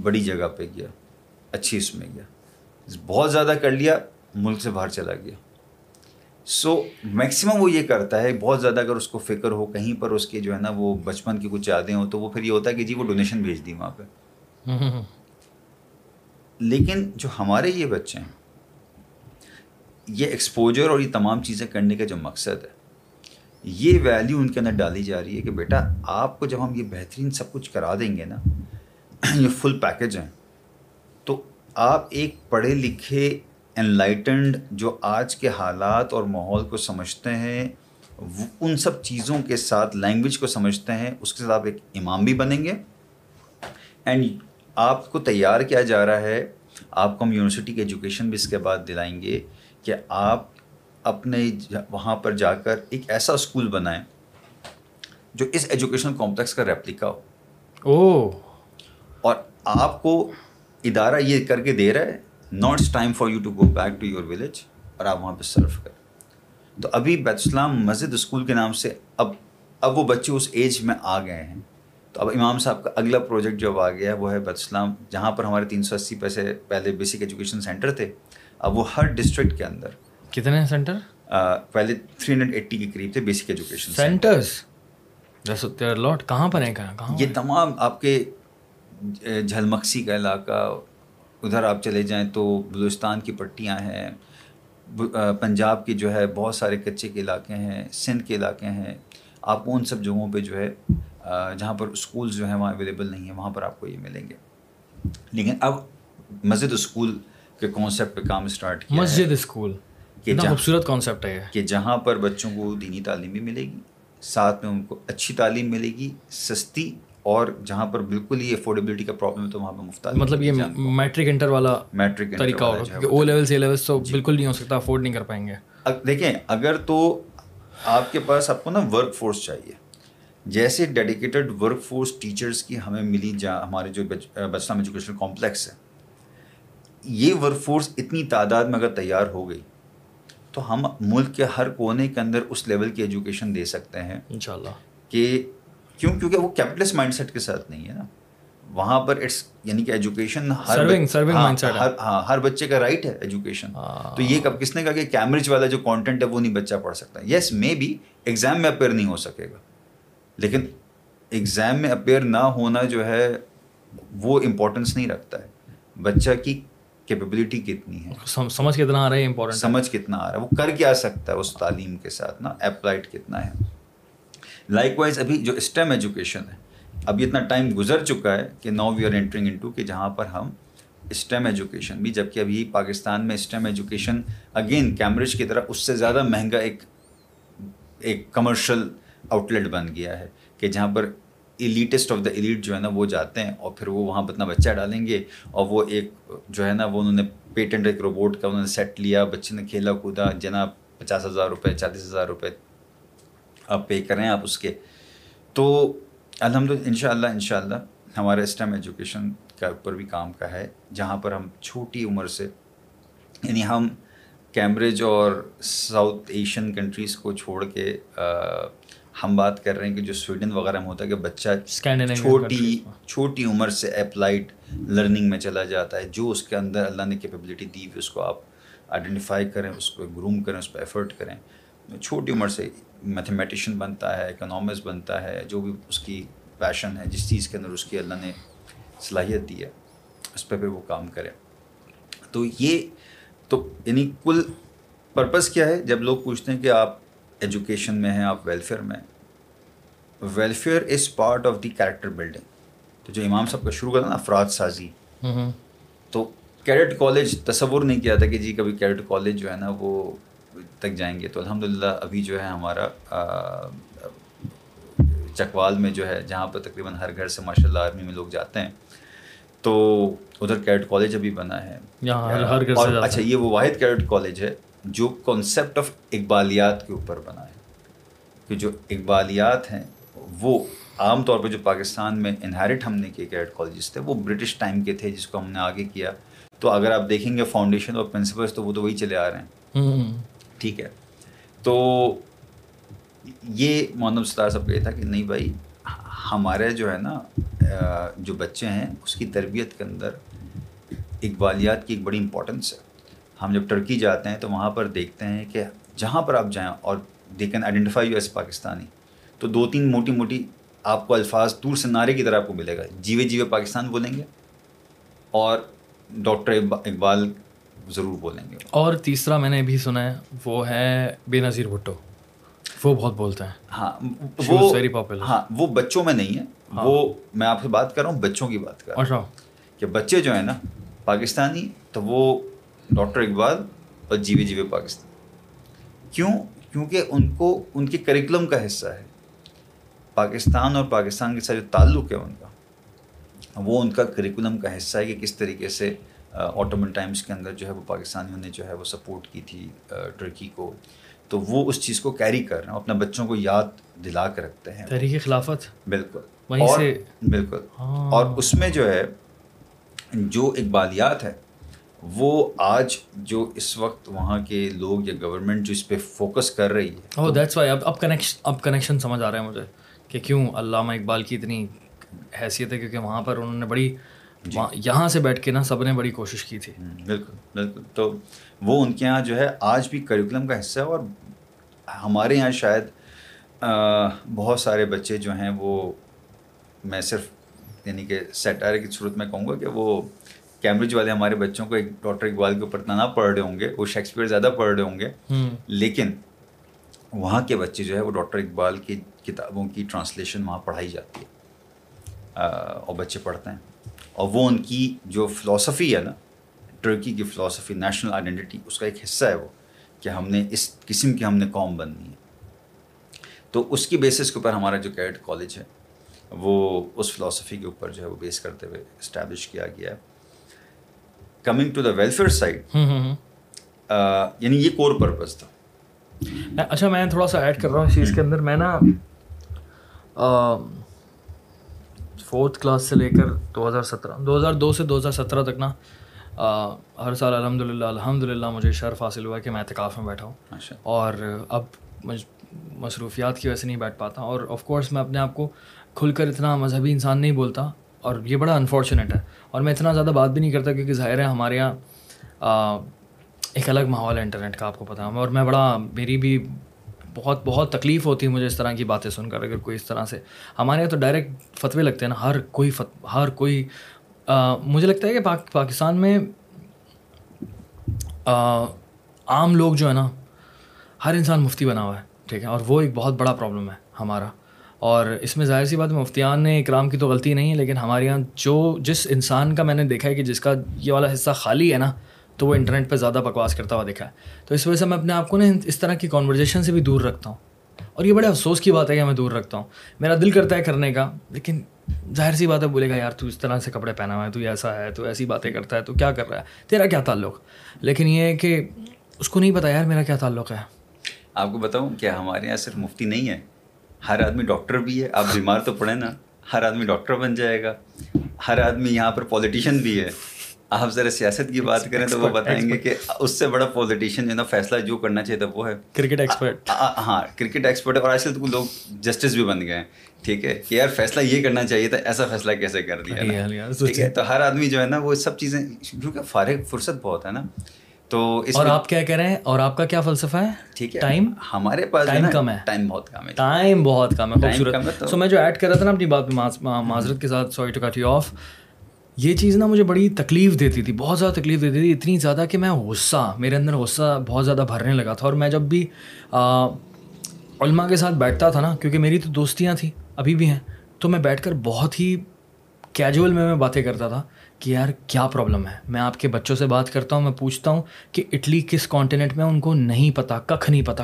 بڑی جگہ پہ گیا اچھی اس میں گیا۔ بہت زیادہ کر لیا ملک سے باہر چلا گیا۔ سو میکسیمم وہ یہ کرتا ہے بہت زیادہ اگر اس کو فکر ہو کہیں پر اس کے جو ہے نا وہ بچپن کی کچھ یادیں ہوں تو وہ پھر یہ ہوتا ہے کہ جی وہ ڈونیشن بھیج دی وہاں پہ۔ لیکن جو ہمارے یہ بچے ہیں یہ ایکسپوجر اور یہ تمام چیزیں کرنے کا جو مقصد ہے یہ ویلیو ان کے اندر ڈالی جا رہی ہے کہ بیٹا آپ کو جب ہم یہ بہترین سب کچھ کرا دیں گے نا یہ فل پیکج ہیں تو آپ ایک پڑھے لکھے ان لائٹنڈ جو آج کے حالات اور ماحول کو سمجھتے ہیں ان سب چیزوں کے ساتھ لینگویج کو سمجھتے ہیں اس کے ساتھ آپ ایک امام بھی بنیں گے۔ اینڈ آپ کو تیار کیا جا رہا ہے آپ کو ہم یونیورسٹی کی ایجوکیشن بھی اس کے بعد دلائیں گے کہ آپ اپنے وہاں پر جا کر ایک ایسا اسکول بنائیں جو اس ایجوکیشن کمپلیکس کا ریپلیکا ہو۔ او اور آپ کو ادارہ یہ کر کے دے رہا ہے now it's time for you to go back to your village اور آپ وہاں پہ سرو کریں۔ تو ابھی بیت اسلام مسجد اسکول کے نام سے اب اب وہ بچے اس ایج میں آ گئے ہیں۔ تو اب امام صاحب کا اگلا پروجیکٹ جو اب آ گیا ہے وہ ہے بیت اسلام جہاں پر ہمارے تین سو اسی پیسے پہلے بیسک ایجوکیشن سینٹر تھے۔ اب وہ ہر ڈسٹرکٹ کے اندر۔ کتنے سینٹر پہلے تھری ہنڈریڈ ایٹی کے قریب تھے بیسک ایجوکیشن سینٹرس لاٹ کہاں پر ہیں؟ کہاں یہ تمام آپ کے جھلمکسی کا علاقہ ادھر آپ چلے جائیں تو بلوچستان کی پٹیاں ہیں پنجاب کی جو ہے بہت سارے کچے کے علاقے ہیں سندھ کے علاقے ہیں۔ آپ کو ان سب جگہوں پہ جو ہے جہاں پر اسکولز جو ہیں وہاں اویلیبل نہیں ہیں وہاں پر آپ کو یہ ملیں گے۔ لیکن اب مسجد اسکول کے کانسیپٹ پہ کام اسٹارٹ کیا مسجد اسکول کہ خوبصورت کانسیپٹ ہے کہ جہاں پر بچوں کو دینی تعلیم بھی ملے گی ساتھ میں ان کو اچھی تعلیم ملے گی سستی اور جہاں پر بالکل ہی افورڈیبلٹی کا پرابلم ہے تو وہاں پہ مفت مطلب یہ میٹرک انٹر والا میٹرک طریقہ ہوگا کیونکہ او لیول سی لیول تو جی۔ بالکل نہیں ہو سکتا افورڈ نہیں کر پائیں گے۔ دیکھیں اگر تو آپ کے پاس آپ کو نا ورک فورس چاہیے۔ جیسے ڈیڈیکیٹڈ ورک فورس ٹیچرس کی ہمیں ملی جا ہمارے جو بچلام ایجوکیشن کمپلیکس ہے یہ ورک فورس اتنی تعداد میں اگر تیار ہو گئی تو ہم ملک کے ہر کونے کے اندر اس لیول کی ایجوکیشن دے سکتے ہیں۔ ان شاء اللہ کہ کیوں؟ کیونکہ وہ کیپٹلس مائنڈ سیٹ کے ساتھ نہیں ہے نا۔ وہاں پر اٹس یعنی کہ ایجوکیشن ہاں ہر بچے کا رائٹ ہے ایجوکیشن ہاں۔ تو یہ کب کس نے کہا کہ کیمبرج والا جو کانٹینٹ ہے وہ نہیں بچہ پڑھ سکتا۔ یس مے بی ایگزام میں اپیئر نہیں ہو سکے گا۔ لیکن ایگزام میں اپیئر نہ ہونا جو ہے وہ امپورٹنس نہیں رکھتا ہے۔ بچہ کی کیپیبلٹی کتنی ہے؟ سم- سمجھ کتنا آ رہا ہے امپورٹنٹ سمجھ کتنا آ رہا ہے؟ وہ کر کیا سکتا ہے اس تعلیم کے ساتھ نا؟ اپلائڈ کتنا ہے؟ لائک وائز ابھی جو اسٹیم ایجوکیشن ہے ابھی اتنا ٹائم گزر چکا ہے کہ now we are entering into کہ جہاں پر ہم اسٹیم ایجوکیشن بھی جبکہ ابھی پاکستان میں اسٹیم ایجوکیشن اگین کیمبرج کی طرح اس سے زیادہ مہنگا ایک ایک کمرشل آؤٹ لیٹ بن گیا ہے کہ جہاں پر ایلیٹسٹ آف دا ایلیٹ جو ہے نا وہ جاتے ہیں اور پھر وہ وہاں پر اپنا بچہ ڈالیں گے اور وہ ایک جو ہے نا وہ انہوں نے پیٹنٹ ایک روبوٹ کا انہوں نے سیٹ لیا بچے نے کھیلا کودا جناب پچاس ہزار روپے چالیس ہزار روپے آپ پے کریں آپ اس کے تو الحمد ان شاء اللہ ان شاء اللہ ہمارا اسٹیم ایجوکیشن کا اوپر بھی کام کا ہے جہاں پر ہم چھوٹی عمر سے یعنی ہم کیمبرج اور ساؤتھ ایشین کنٹریز کو چھوڑ کے ہم بات کر رہے ہیں کہ جو سویڈن وغیرہ میں ہوتا ہے کہ بچہ چھوٹی۔ چھوٹی عمر سے اپلائڈ لرننگ میں چلا جاتا ہے جو اس کے اندر اللہ نے کیپیبلٹی دی ہوئی اس کو آپ آئیڈینٹیفائی کریں اس کو گروم کریں اس پہ ایفرٹ کریں چھوٹی عمر سے میتھمیٹیشین بنتا ہے اکنامکس بنتا ہے جو بھی اس کی پیشن ہے جس چیز کے اندر اس کی اللہ نے صلاحیت دی ہے اس پہ پھر وہ کام کرے۔ تو یہ تو یعنی کل پرپز کیا ہے؟ جب لوگ پوچھتے ہیں کہ آپ ایجوکیشن میں ہیں آپ ویلفیئر میں welfare is part of the character building تو جو امام صاحب کا شروع کرا نا افراد سازی۔ تو کیڈٹ کالج تصور نہیں کیا تھا کہ جی کبھی کیڈٹ کالج جو ہے نا وہ تک جائیں گے تو الحمد للہ ابھی جو ہے ہمارا چکوال میں جو ہے جہاں پر تقریباً ہر گھر سے ماشاء اللہ آرمی میں لوگ جاتے ہیں تو ادھر کیڈٹ کالج ابھی بنا ہے۔ ہر- گھر سے اچھا۔ یہ وہ واحد کیڈٹ کالج ہے جو کانسیپٹ آف اقبالیات کے اوپر بنا ہے۔ کہ جو اقبالیات ہیں وہ عام طور پہ جو پاکستان میں انہیرٹ ہم نے کیے کیڈٹ کالجز تھے وہ برٹش ٹائم کے تھے جس کو ہم نے آگے کیا۔ تو اگر آپ دیکھیں گے فاؤنڈیشن اور پرنسپلس تو وہ تو وہی چلے آ رہے ہیں۔ ٹھیک ہے۔ تو یہ محمد ستار صاحب کا یہ تھا کہ نہیں بھائی، ہمارے جو ہے نا جو بچے ہیں، اس کی تربیت کے اندر اقبالیات کی ایک بڑی امپورٹنس ہے۔ ہم جب ٹرکی جاتے ہیں تو وہاں پر دیکھتے ہیں کہ جہاں پر آپ جائیں اور they can identify you as Pakistani, تو دو تین موٹی موٹی آپ کو الفاظ دور سے نعرے کی طرح آپ کو ملے گا۔ جیوے جیوے پاکستان بولیں گے اور ڈاکٹر اقبال ضرور بولیں گے۔ اور تیسرا میں نے بھی سنا ہے وہ ہے بے نظیر بھٹو۔ وہ بہت بولتے ہیں۔ ہاں وہ very popular. ہاں وہ بچوں میں نہیں ہے۔ وہ میں آپ سے بات کر رہا ہوں بچوں کی بات کر رہا ہوں۔ اچھا۔ کہ بچے جو ہیں نا پاکستانی تو وہ ڈاکٹر اقبال اور جیوے جیوے پاکستان۔ کیوں؟ کیونکہ ان کو ان کے کریکولم کا حصہ ہے۔ پاکستان اور پاکستان کے ساتھ جو تعلق ہے ان کا وہ ان کا کریکولم کا حصہ ہے کہ کس طریقے سے آٹومن ٹائمس کے اندر جو ہے وہ پاکستانیوں نے جو ہے وہ سپورٹ کی تھی ٹرکی کو۔ تو وہ اس چیز کو کیری کر رہے ہیں اپنے بچوں کو یاد دلا کے رکھتے ہیں۔ تحریک خلافت؟ بالکل۔ اور سے؟ بالکل۔ ہاں۔ اور اس میں جو ہے جو اقبالیات ہے وہ آج جو اس وقت وہاں کے لوگ یا گورنمنٹ جو اس پہ فوکس کر رہی ہے او دیٹس وائی اب اب کنیکشن اب کنیکشن سمجھ آ رہا ہے مجھے کہ کیوں علامہ اقبال کی اتنی حیثیت ہے کیونکہ وہاں پر انہوں نے بڑی یہاں سے بیٹھ کے نا سب نے بڑی کوشش کی تھی۔ بالکل بالکل۔ تو وہ ان کے یہاں جو ہے آج بھی کریکولم کا حصہ ہے اور ہمارے یہاں شاید بہت سارے بچے جو ہیں وہ میں صرف یعنی کہ سیٹائر کی صورت میں کہوں گا کہ وہ کیمبرج والے ہمارے بچوں کو ایک ڈاکٹر اقبال کے اوپر نہ پڑھ رہے ہوں گے وہ شیکسپیئر زیادہ پڑھ رہے ہوں گے۔ لیکن وہاں کے بچے جو ہے وہ ڈاکٹر اقبال کی کتابوں کی ٹرانسلیشن وہاں پڑھائی جاتی ہے۔ اور بچے پڑھتے ہیں۔ اور وہ ان کی جو فلاسفی ہے نا ٹرکی کی فلاسفی نیشنل آئیڈینٹی اس کا ایک حصہ ہے وہ کہ ہم نے اس قسم کی ہم نے قوم بننی ہے۔ تو اس کی بیسس کے اوپر ہمارا جو کیڈٹ کالج ہے وہ اس فلاسفی کے اوپر جو ہے وہ بیس کرتے ہوئے اسٹیبلش کیا گیا ہے۔ Coming to the welfare side یعنی یہ کور پرپز تھا۔ اچھا میں تھوڑا سا ایڈ کر رہا ہوں اس چیز کے اندر۔ میں نا فورتھ کلاس سے لے کر دو ہزار سترہ دو ہزار دو سے دو ہزار سترہ تک نا آ، ہر سال الحمد للہ الحمد للہ مجھے شرف حاصل ہوا کہ میں اعتکاف میں بیٹھا ہوں۔ اور اب مصروفیات کی وجہ سے نہیں بیٹھ پاتا اور آف کورس میں اپنے آپ کو کھل کر اتنا مذہبی انسان نہیں بولتا اور یہ بڑا انفارچونیٹ ہے۔ اور میں اتنا زیادہ بات بھی نہیں کرتا کیونکہ ظاہر ہے ہمارے یہاں ایک الگ ماحول ہے انٹرنیٹ کا آپ کو پتہ ہے۔ اور میں بڑا میری بھی بہت بہت تکلیف ہوتی ہے مجھے اس طرح کی باتیں سن کر اگر کوئی اس طرح سے ہمارے یہاں تو ڈائریکٹ فتوے لگتے ہیں نا ہر کوئی فت ہر کوئی آ، مجھے لگتا ہے کہ پاک پاکستان میں عام لوگ جو ہے نا ہر انسان مفتی بنا ہوا ہے ٹھیک ہے؟ اور وہ ایک بہت بڑا پرابلم ہے ہمارا۔ اور اس میں ظاہر سی بات مفتیان نے اکرام کی تو غلطی نہیں ہے لیکن ہمارے یہاں جو جس انسان کا میں نے دیکھا ہے کہ جس کا یہ والا حصہ خالی ہے نا تو وہ انٹرنیٹ پہ زیادہ بکواس کرتا ہوا دیکھا ہے۔ تو اس وجہ سے میں اپنے آپ کو نا اس طرح کی کانورزیشن سے بھی دور رکھتا ہوں۔ اور یہ بڑے افسوس کی بات ہے کہ میں دور رکھتا ہوں۔ میرا دل کرتا ہے کرنے کا، لیکن ظاہر سی بات ہے بولے گا، یار، تو اس طرح سے کپڑے پہنا ہوا ہے، تو ایسا ہے، تو ایسی باتیں کرتا ہے، تو کیا کر رہا ہے؟ تیرا کیا تعلق؟ لیکن یہ ہے کہ اس کو نہیں پتا، یار، میرا کیا تعلق ہے؟ آپ کو بتاؤں کہ ہمارے یہاں صرف مفتی نہیں ہے، ہر آدمی ڈاکٹر بھی ہے۔ آپ بیمار تو پڑھیں نا، ہر آدمی ڈاکٹر بن جائے گا۔ ہر آدمی یہاں پر پولیٹیشین بھی ہے۔ آپ ذرا سیاست کی بات کریں تو وہ بتائیں گے کہ اس سے بڑا پولیٹیشین جو نا فیصلہ جو کرنا چاہیے تھا وہ ہے. کرکٹ ایکسپرٹ ہاں کرکٹ ایکسپرٹ اور آج کل تو لوگ جسٹس بھی بن گئے ہیں. ٹھیک ہے کہ یار فیصلہ یہ کرنا چاہیے تھا ایسا فیصلہ کیسے کر دیا ٹھیک ہے تو ہر آدمی جو ہے نا وہ سب چیزیں کیونکہ فارغ فرصت بہت ہے نا۔ تو اس اور آپ کیا کہہ رہے ہیں؟ اور آپ کا کیا فلسفہ ہے؟ ٹھیک ہے ٹائم ہمارے پاس ٹائم کم ہے۔ ٹائم بہت کم ہے۔ ٹائم بہت کم ہے خوبصورت۔ سو میں جو ایڈ کر رہا تھا نا اپنی بات معذرت کے ساتھ sorry to cut you off یہ چیز نا مجھے بڑی تکلیف دیتی تھی بہت زیادہ تکلیف دیتی تھی اتنی زیادہ کہ میں غصہ میرے اندر غصہ بہت زیادہ بھرنے لگا تھا اور میں جب بھی علماء کے ساتھ بیٹھتا تھا نا کیونکہ میری تو دوستیاں تھیں ابھی بھی ہیں تو میں بیٹھ کر بہت ہی کیجول میں میں باتیں کرتا تھا کہ یار کیا پرابلم ہے؟ میں آپ کے بچوں سے بات کرتا ہوں میں پوچھتا ہوں کہ اٹلی کس کانٹیننٹ میں ان کو نہیں پتہ ککھ نہیں پتہ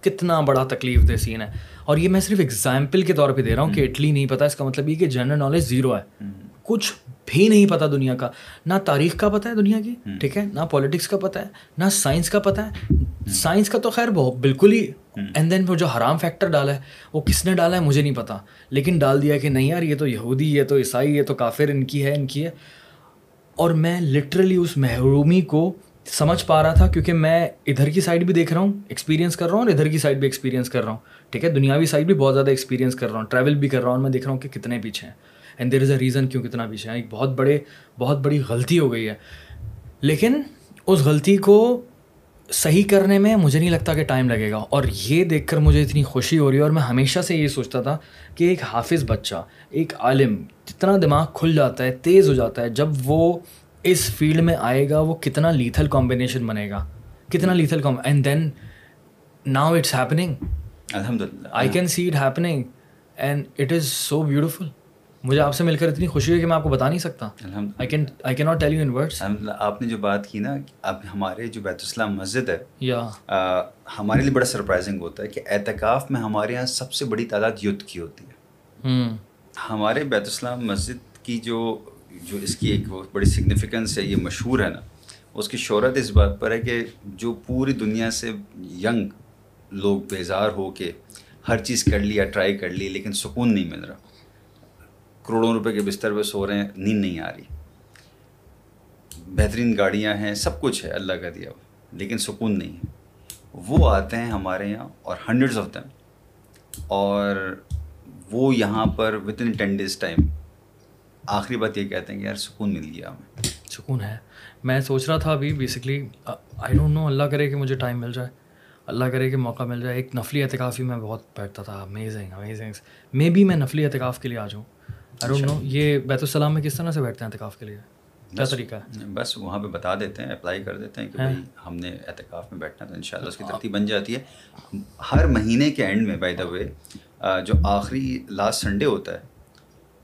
کتنا بڑا تکلیف دہ سین ہے۔ اور یہ میں صرف اگزامپل کے طور پہ دے رہا ہوں کہ اٹلی نہیں پتہ اس کا مطلب یہ کہ جنرل نالج زیرو ہے۔ کچھ بھی نہیں پتہ دنیا کا۔ نہ تاریخ کا پتہ ہے دنیا کی ٹھیک ہے؟ نہ پولیٹکس کا پتہ ہے نہ سائنس کا پتہ ہے۔ سائنس کا تو خیر بہت بالکل ہی اینڈ دین وہ جو حرام فیکٹر ڈالا ہے وہ کس نے ڈالا ہے مجھے نہیں پتا۔ لیکن ڈال دیا کہ نہیں یار یہ تو یہودی یہ تو عیسائی یہ تو کافر ان کی ہے ان کی ہے۔ اور میں لٹرلی اس محرومی کو سمجھ پا رہا تھا کیونکہ میں ادھر کی سائڈ بھی دیکھ رہا ہوں ایکسپیرینس کر رہا ہوں اور ادھر کی سائڈ بھی ایکسپیرینس کر رہا ہوں۔ ٹھیک ہے؟ دنیاوی سائڈ بھی بہت زیادہ ایکسپیرینس کر رہا ہوں ٹریول بھی کر رہا ہوں اور میں دیکھ رہا ہوں کہ کتنے پیچھے ہیں۔ And there is a reason کیوں کتنا پیچھے ہیں۔ ایک بہت بڑے بہت بڑی غلطی ہو گئی ہے۔ لیکن اس غلطی کو صحیح کرنے میں مجھے نہیں لگتا کہ ٹائم لگے گا۔ اور یہ دیکھ کر مجھے اتنی خوشی ہو رہی ہے اور میں ہمیشہ سے یہ سوچتا تھا کہ ایک حافظ بچہ ایک عالم جتنا دماغ کھل جاتا ہے تیز ہو جاتا ہے جب وہ اس فیلڈ میں آئے گا وہ کتنا لیتھل کمبینیشن بنے گا۔ کتنا lethal com and then now it's happening الحمد للہ I can see it happening and it is so beautiful مجھے آپ سے مل کر اتنی خوشی ہوئی کہ میں آپ کو بتا نہیں سکتا۔ I can not tell you in words آپ نے جو بات کی نا اب ہمارے جو بیت السلام مسجد ہے یا۔ ہمارے لیے بڑا سرپرائزنگ ہوتا ہے کہ اعتکاف میں ہمارے یہاں سب سے بڑی تعداد یوتھ کی ہوتی ہے۔ ہمارے بیت السلام مسجد کی جو جو اس کی ایک بڑی سگنیفیکنس ہے یہ مشہور ہے نا اس کی شہرت اس بات پر ہے کہ جو پوری دنیا سے ینگ لوگ بیزار ہو کے ہر چیز کر لیا ٹرائی کر لی لیکن سکون نہیں مل رہا۔ کروڑوں روپے کے بستر پہ سو رہے ہیں، نیند نہیں آ رہی۔ بہترین گاڑیاں ہیں، سب کچھ ہے، اللہ کا دیا لیکن سکون نہیں ہے۔ وہ آتے ہیں ہمارے یہاں اور ہنڈریڈز آف دم اور وہ یہاں پر within ten days time آخری بات یہ کہتے ہیں کہ یار سکون مل گیا ہمیں۔ سکون ہے۔ میں سوچ رہا تھا ابھی بیسکلی آئی ڈونٹ نو اللہ کرے کہ مجھے ٹائم مل جائے۔ اللہ کرے کہ موقع مل جائے۔ ایک نفلی اعتکاف ہی میں بہت بیٹھتا تھا امیزنگ امیزنگ مے بی میں نفلی اعتکاف کے لیے آ جاؤں۔ نو یہ بیت السلام میں کس طرح سے بیٹھتے ہیں اعتکاف کے لیے؟ کیا طریقہ ہے؟ بس وہاں پہ بتا دیتے ہیں اپلائی کر دیتے ہیں کہ بھائی ہم نے اعتکاف میں بیٹھنا تو ان شاء اللہ اس کی ترتیب بن جاتی ہے۔ ہر مہینے کے اینڈ میں بائی دا وے جو آخری لاسٹ سنڈے ہوتا ہے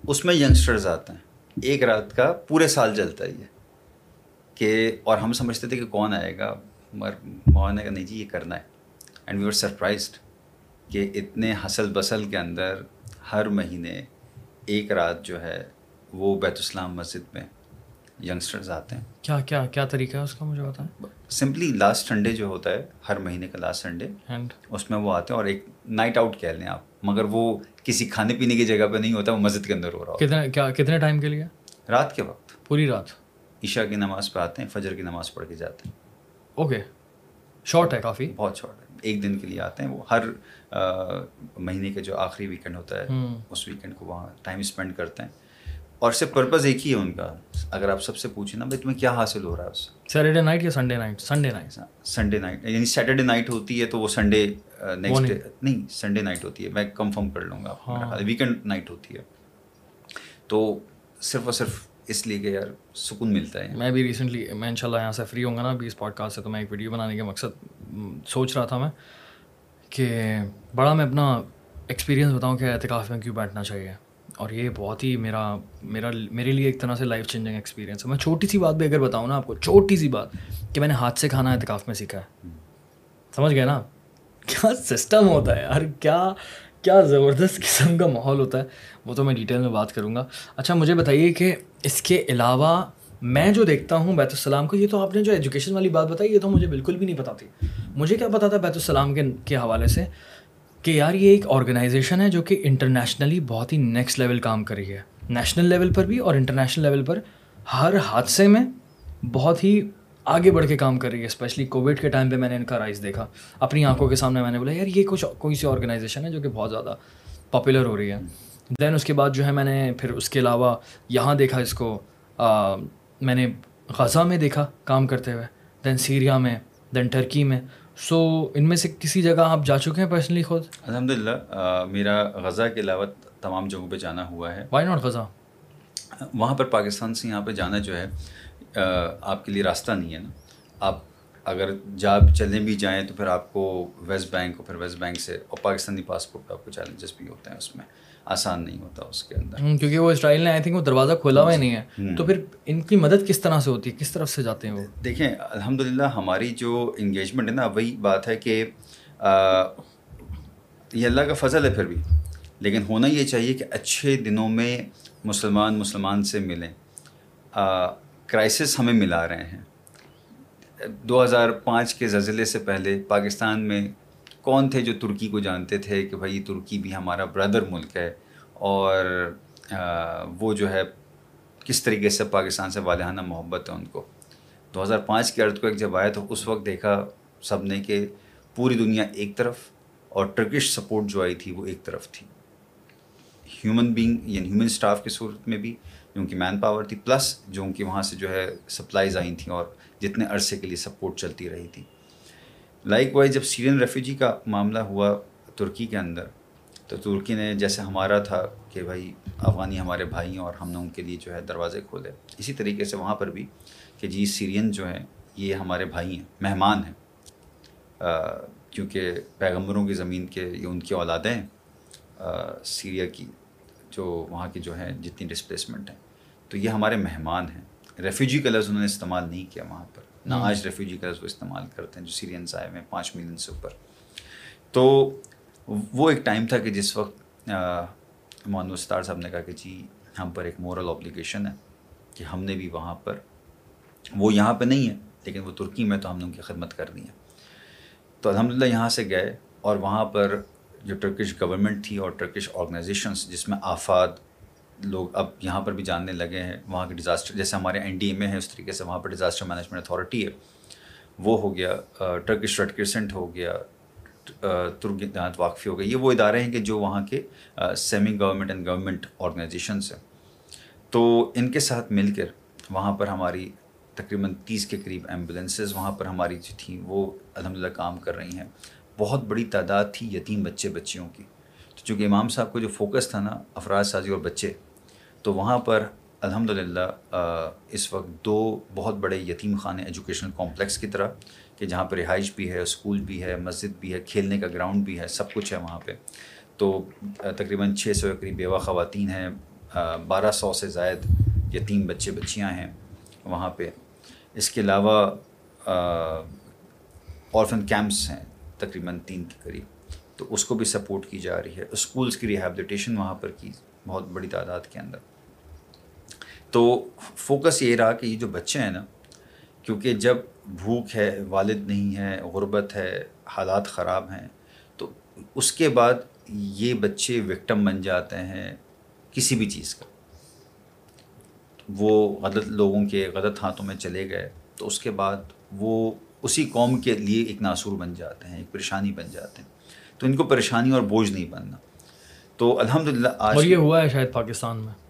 اس میں ینگسٹرز آتے ہیں۔ ایک رات کا پورے سال چلتا ہے یہ کہ اور ہم سمجھتے تھے کہ کون آئے گا۔ مگر مولانا کا نہیں جی یہ کرنا ہے۔ اینڈ وی آر سرپرائزڈ کہ اتنے حسل بسل کے اندر ہر مہینے ایک رات جو ہے وہ بیت السلام مسجد میں ینگسٹرز آتے ہیں۔ کیا کیا کیا طریقہ ہے اس کا مجھے بتائیں؟ سمپلی لاسٹ سنڈے جو ہوتا ہے ہر مہینے کا لاسٹ سنڈے اس میں وہ آتے ہیں اور ایک نائٹ آؤٹ کہہ لیں آپ مگر وہ کسی کھانے پینے کی جگہ پہ نہیں ہوتا وہ مسجد کے اندر ہو رہا کتنے کیا کتنے ٹائم کے لیے؟ رات کے وقت۔ پوری رات۔ عشاء کی نماز پہ آتے ہیں فجر کی نماز پڑھ کے جاتے ہیں۔ اوکے شارٹ ہے کافی۔ بہت شارٹ ہے۔ ایک دن کے لیے آتے ہیں وہ ہر مہینے کا جو آخری ویکینڈ ہوتا ہے اس ویکینڈ کو وہاں ٹائم اسپینڈ کرتے ہیں۔ اور صرف پرپز ایک ہی ہے ان کا۔ اگر آپ سب سے پوچھیں نا بھائی تمہیں کیا حاصل ہو رہا ہے اس سے سیٹرڈے نائٹ یا Sunday night Sunday night Sunday night یعنی سیٹرڈے نائٹ ہوتی ہے تو وہ سنڈے نیکسٹ ڈے نہیں سنڈے نائٹ ہوتی ہے۔ میں کنفرم کر لوں گا ویکینڈ نائٹ ہوتی ہے۔ تو صرف اور صرف اس لیے کہ یار سکون ملتا ہے۔ میں بھی ریسنٹلی میں ان شاء اللہ یہاں سے فری ہوں گا نا ابھی اس پوڈ کاسٹ سے تو میں ایک ویڈیو بنانے کا مقصد سوچ رہا تھا میں۔ کہ بڑا میں اپنا ایکسپیرینس بتاؤں کہ اعتکاف میں کیوں بیٹھنا چاہیے۔ اور یہ بہت ہی میرا میرا، میرے لیے ایک طرح سے لائف چینجنگ ایکسپیرینس ہے۔ میں چھوٹی سی بات بھی اگر بتاؤں نا آپ کو، چھوٹی سی بات کہ میں نے ہاتھ سے کھانا اعتکاف میں سیکھا ہے۔ سمجھ گئے نا؟ کیا سسٹم ہوتا ہے یار؟ کیا کیا زبردست قسم کا ماحول ہوتا ہے؟ وہ تو میں ڈیٹیل میں بات کروں گا۔ اچھا مجھے بتائیے کہ اس کے علاوہ میں جو دیکھتا ہوں بیت السلام کو، یہ تو آپ نے جو ایجوکیشن والی بات بتائی، یہ تو مجھے بالکل بھی نہیں پتا تھی۔ مجھے کیا پتا تھا بیت السلام کے کے حوالے سے کہ یار یہ ایک آرگنائزیشن ہے جو کہ انٹرنیشنلی بہت ہی نیکسٹ لیول کام کر رہی ہے۔ نیشنل لیول پر بھی اور انٹرنیشنل لیول پر ہر حادثے میں بہت ہی آگے بڑھ کے کام کر رہی ہے۔ اسپیشلی کووڈ کے ٹائم پہ میں نے ان کا رائز دیکھا۔ اپنی آنکھوں کے سامنے میں نے بولا، یار یہ کچھ کوئی سی آرگنائزیشن ہے جو کہ بہت زیادہ پاپولر ہو رہی ہے۔ دین اس کے بعد جو ہے میں نے پھر اس کے علاوہ یہاں دیکھا اس کو میں نے غزہ میں دیکھا کام کرتے ہوئے۔ دین سیریا میں دین ٹرکی میں۔ سو ان میں سے کسی جگہ آپ جا چکے ہیں پرسنلی خود؟ الحمد للہ میرا غزہ کے علاوہ تمام جگہوں پہ جانا ہوا ہے۔ Why not Gaza? وہاں پر پاکستان سے یہاں پہ جانا جو ہے آپ کے لیے راستہ نہیں ہے نا۔ آپ اگر جا چلنے بھی جائیں تو پھر آپ کو ویسٹ بینک اور پھر ویسٹ بینک سے اور پاکستانی پاسپورٹ پہ آپ کو چیلنجز بھی ہوتے ہیں اس میں۔ آسان نہیں ہوتا اس کے اندر۔ کیونکہ وہ اسرائیل نے آئی تھنک وہ دروازہ کھولا ہوا ہی نہیں ہے۔ تو پھر ان کی مدد کس طرح سے ہوتی ہے؟ کس طرف سے جاتے ہیں وہ؟ دیکھیں الحمد للہ ہماری جو انگیجمنٹ ہے نا وہی بات ہے کہ یہ اللہ کا فضل ہے پھر بھی۔ لیکن ہونا یہ چاہیے کہ اچھے دنوں میں مسلمان مسلمان سے ملیں۔ کرائسس ہمیں ملا رہے ہیں۔ دو ہزار پانچ کے زلزلے سے پہلے پاکستان میں کون تھے جو ترکی کو جانتے تھے کہ بھائی ترکی بھی ہمارا بردر ملک ہے اور وہ جو ہے کس طریقے سے پاکستان سے والہانہ محبت ہے ان کو۔ دو ہزار پانچ کے ارد کو ایک جب آیا تو اس وقت دیکھا سب نے کہ پوری دنیا ایک طرف اور ٹرکش سپورٹ جو آئی تھی وہ ایک طرف تھی۔ ہیومن بینگ یعنی ہیومن اسٹاف کی صورت میں بھی جو ان کی مین پاور تھی، پلس جو ان کی وہاں سے جو ہے سپلائیز آئی تھیں اور جتنے عرصے کے لیے سپورٹ چلتی رہی تھی۔ لائک وائز جب سیرین ریفیوجی کا معاملہ ہوا ترکی کے اندر، تو ترکی نے جیسے ہمارا تھا کہ بھائی افغانی ہمارے بھائی ہیں اور ہم نے ان کے لیے جو ہے دروازے کھولے۔ اسی طریقے سے وہاں پر بھی کہ جی سیرین جو ہیں، یہ ہمارے بھائی ہیں، مہمان ہیں۔ کیونکہ پیغمبروں کی زمین کے یہ ان کی اولادیں ہیں سیریا کی جو وہاں کی جو ہیں جتنی ڈسپلیسمنٹ ہیں۔ تو یہ ہمارے مہمان ہیں۔ ریفیوجی کا لفظ انہوں نے استعمال نہیں کیا وہاں پر۔ نہ آج ریفیوجی کا وہ استعمال کرتے ہیں جو سیرینس آئے ہوئے ہیں پانچ ملین سے اوپر۔ تو وہ ایک ٹائم تھا کہ جس وقت محمد وستار صاحب نے کہا کہ جی ہم پر ایک مورل اوبلیگیشن ہے کہ ہم نے بھی وہاں پر وہ یہاں پہ نہیں ہے لیکن وہ ترکی میں تو ہم نے ان کی خدمت کرنی ہے۔ تو الحمد للہ یہاں سے گئے اور وہاں پر جو ٹرکش گورنمنٹ تھی اور ٹرکش آرگنائزیشنس جس میں آفات لوگ اب یہاں پر بھی جاننے لگے ہیں، وہاں کے ڈیزاسٹر جیسے ہمارے این ڈی ایم اے ہیں، اس طریقے سے وہاں پر ڈیزاسٹر مینجمنٹ اتھارٹی ہے۔ وہ ہو گیا ٹرکش ریڈ کرسنٹ ہو گیا ترک دانت واقفی ہو گیا یہ وہ ادارے ہیں کہ جو وہاں کے semi government and government organisations ہیں۔ تو ان کے ساتھ مل کر وہاں پر ہماری تقریباً تیس کے قریب ایمبولینسز وہاں پر ہماری جو تھیں، وہ الحمد للہ کام کر رہی ہیں۔ بہت بڑی تعداد تھی یتیم بچے بچیوں کی۔ تو چونکہ امام صاحب کو جو فوکس تھا نا، افراد سازی اور بچے تو وہاں پر الحمد للہ اس وقت دو بہت بڑے یتیم خانے ایجوکیشنل کمپلیکس کی طرح، کہ جہاں پہ رہائش بھی ہے، اسکول بھی ہے، مسجد بھی ہے، کھیلنے کا گراؤنڈ بھی ہے، سب کچھ ہے وہاں پہ۔ تو تقریباً چھ سو قریب بیوہ خواتین ہیں بارہ سو سے زائد یتیم بچے، بچیاں ہیں وہاں پہ۔ اس کے علاوہ اورفن کیمپس ہیں تقریباً تین کے قریب۔ تو اس کو بھی سپورٹ کی جا رہی ہے۔ اسکولس کی ریہیبلیٹیشن وہاں پر کی، بہت بڑی تعداد کے اندر۔ تو فوکس یہ رہا کہ یہ جو بچے ہیں نا، کیونکہ جب بھوک ہے، والد نہیں ہے، غربت ہے، حالات خراب ہیں، تو اس کے بعد یہ بچے وکٹم بن جاتے ہیں کسی بھی چیز کا۔ وہ غلط لوگوں کے غلط ہاتھوں میں چلے گئے، تو اس کے بعد وہ اسی قوم کے لیے ایک ناصور بن جاتے ہیں، ایک پریشانی بن جاتے ہیں۔ تو ان کو پریشانی اور بوجھ نہیں بننا۔ تو الحمد للہ آج اور یہ ہوا ہے شاید پاکستان میں؟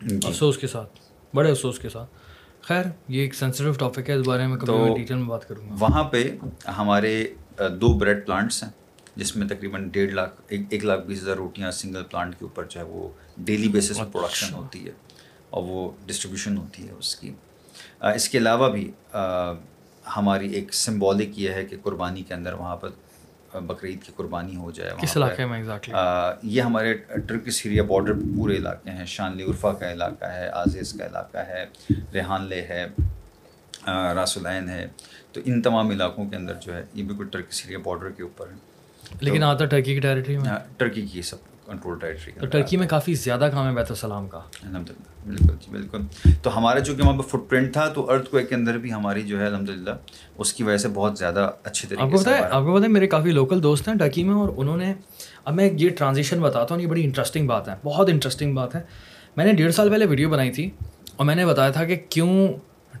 افسوس کے ساتھ بڑے افسوس کے ساتھ۔ خیر یہ ایک سینسیٹیو ٹاپک ہے اس بارے میں کبھی میں ڈیٹیل میں بات کروں گا۔ وہاں پہ ہمارے دو بریڈ پلانٹس ہیں جس میں تقریباً ڈیڑھ لاکھ ایک لاکھ بیس ہزار روٹیاں سنگل پلانٹ کے اوپر جو ہے وہ ڈیلی بیسس پہ پروڈکشن ہوتی ہے اور وہ ڈسٹریبیوشن ہوتی ہے اس کی۔ اس کے علاوہ بھی ہماری ایک سمبولک یہ ہے کہ قربانی کے اندر وہاں پر بقرعید کی قربانی ہو جائے کس علاقے میں؟ یہ ہمارے ٹرکی سیریا بارڈر پورے علاقے ہیں۔ شانلی عرفہ کا علاقہ ہے عازیز کا علاقہ ہے ریحان لے ہے راس العین ہے۔ تو ان تمام علاقوں کے اندر جو ہے یہ بالکل ٹرکی سیریا بارڈر کے اوپر ہے۔ لیکن آتا ٹرکی کی ٹیریٹری میں؟ ٹرکی کی سب۔ کنٹرول ٹیریٹری تو ٹرکی میں کافی زیادہ کام ہے بیت السلام کا۔ الحمد للہ بالکل جی بالکل۔ تو ہمارا جو کہ وہاں پہ فٹ پرنٹ تھا تو ارتھ کو کے اندر بھی ہماری جو ہے الحمد للہ اس کی وجہ سے بہت زیادہ اچھے طریقے آپ کو پتہ ہے آپ کو پتہ ہے میرے کافی لوکل دوست ہیں ٹرکی میں اور انہوں نے اب میں یہ ٹرانزیشن بتاتا ہوں یہ بڑی انٹرسٹنگ بات ہے بہت انٹرسٹنگ بات ہے۔ میں نے ڈیڑھ سال پہلے ویڈیو بنائی تھی اور میں نے بتایا تھا کہ کیوں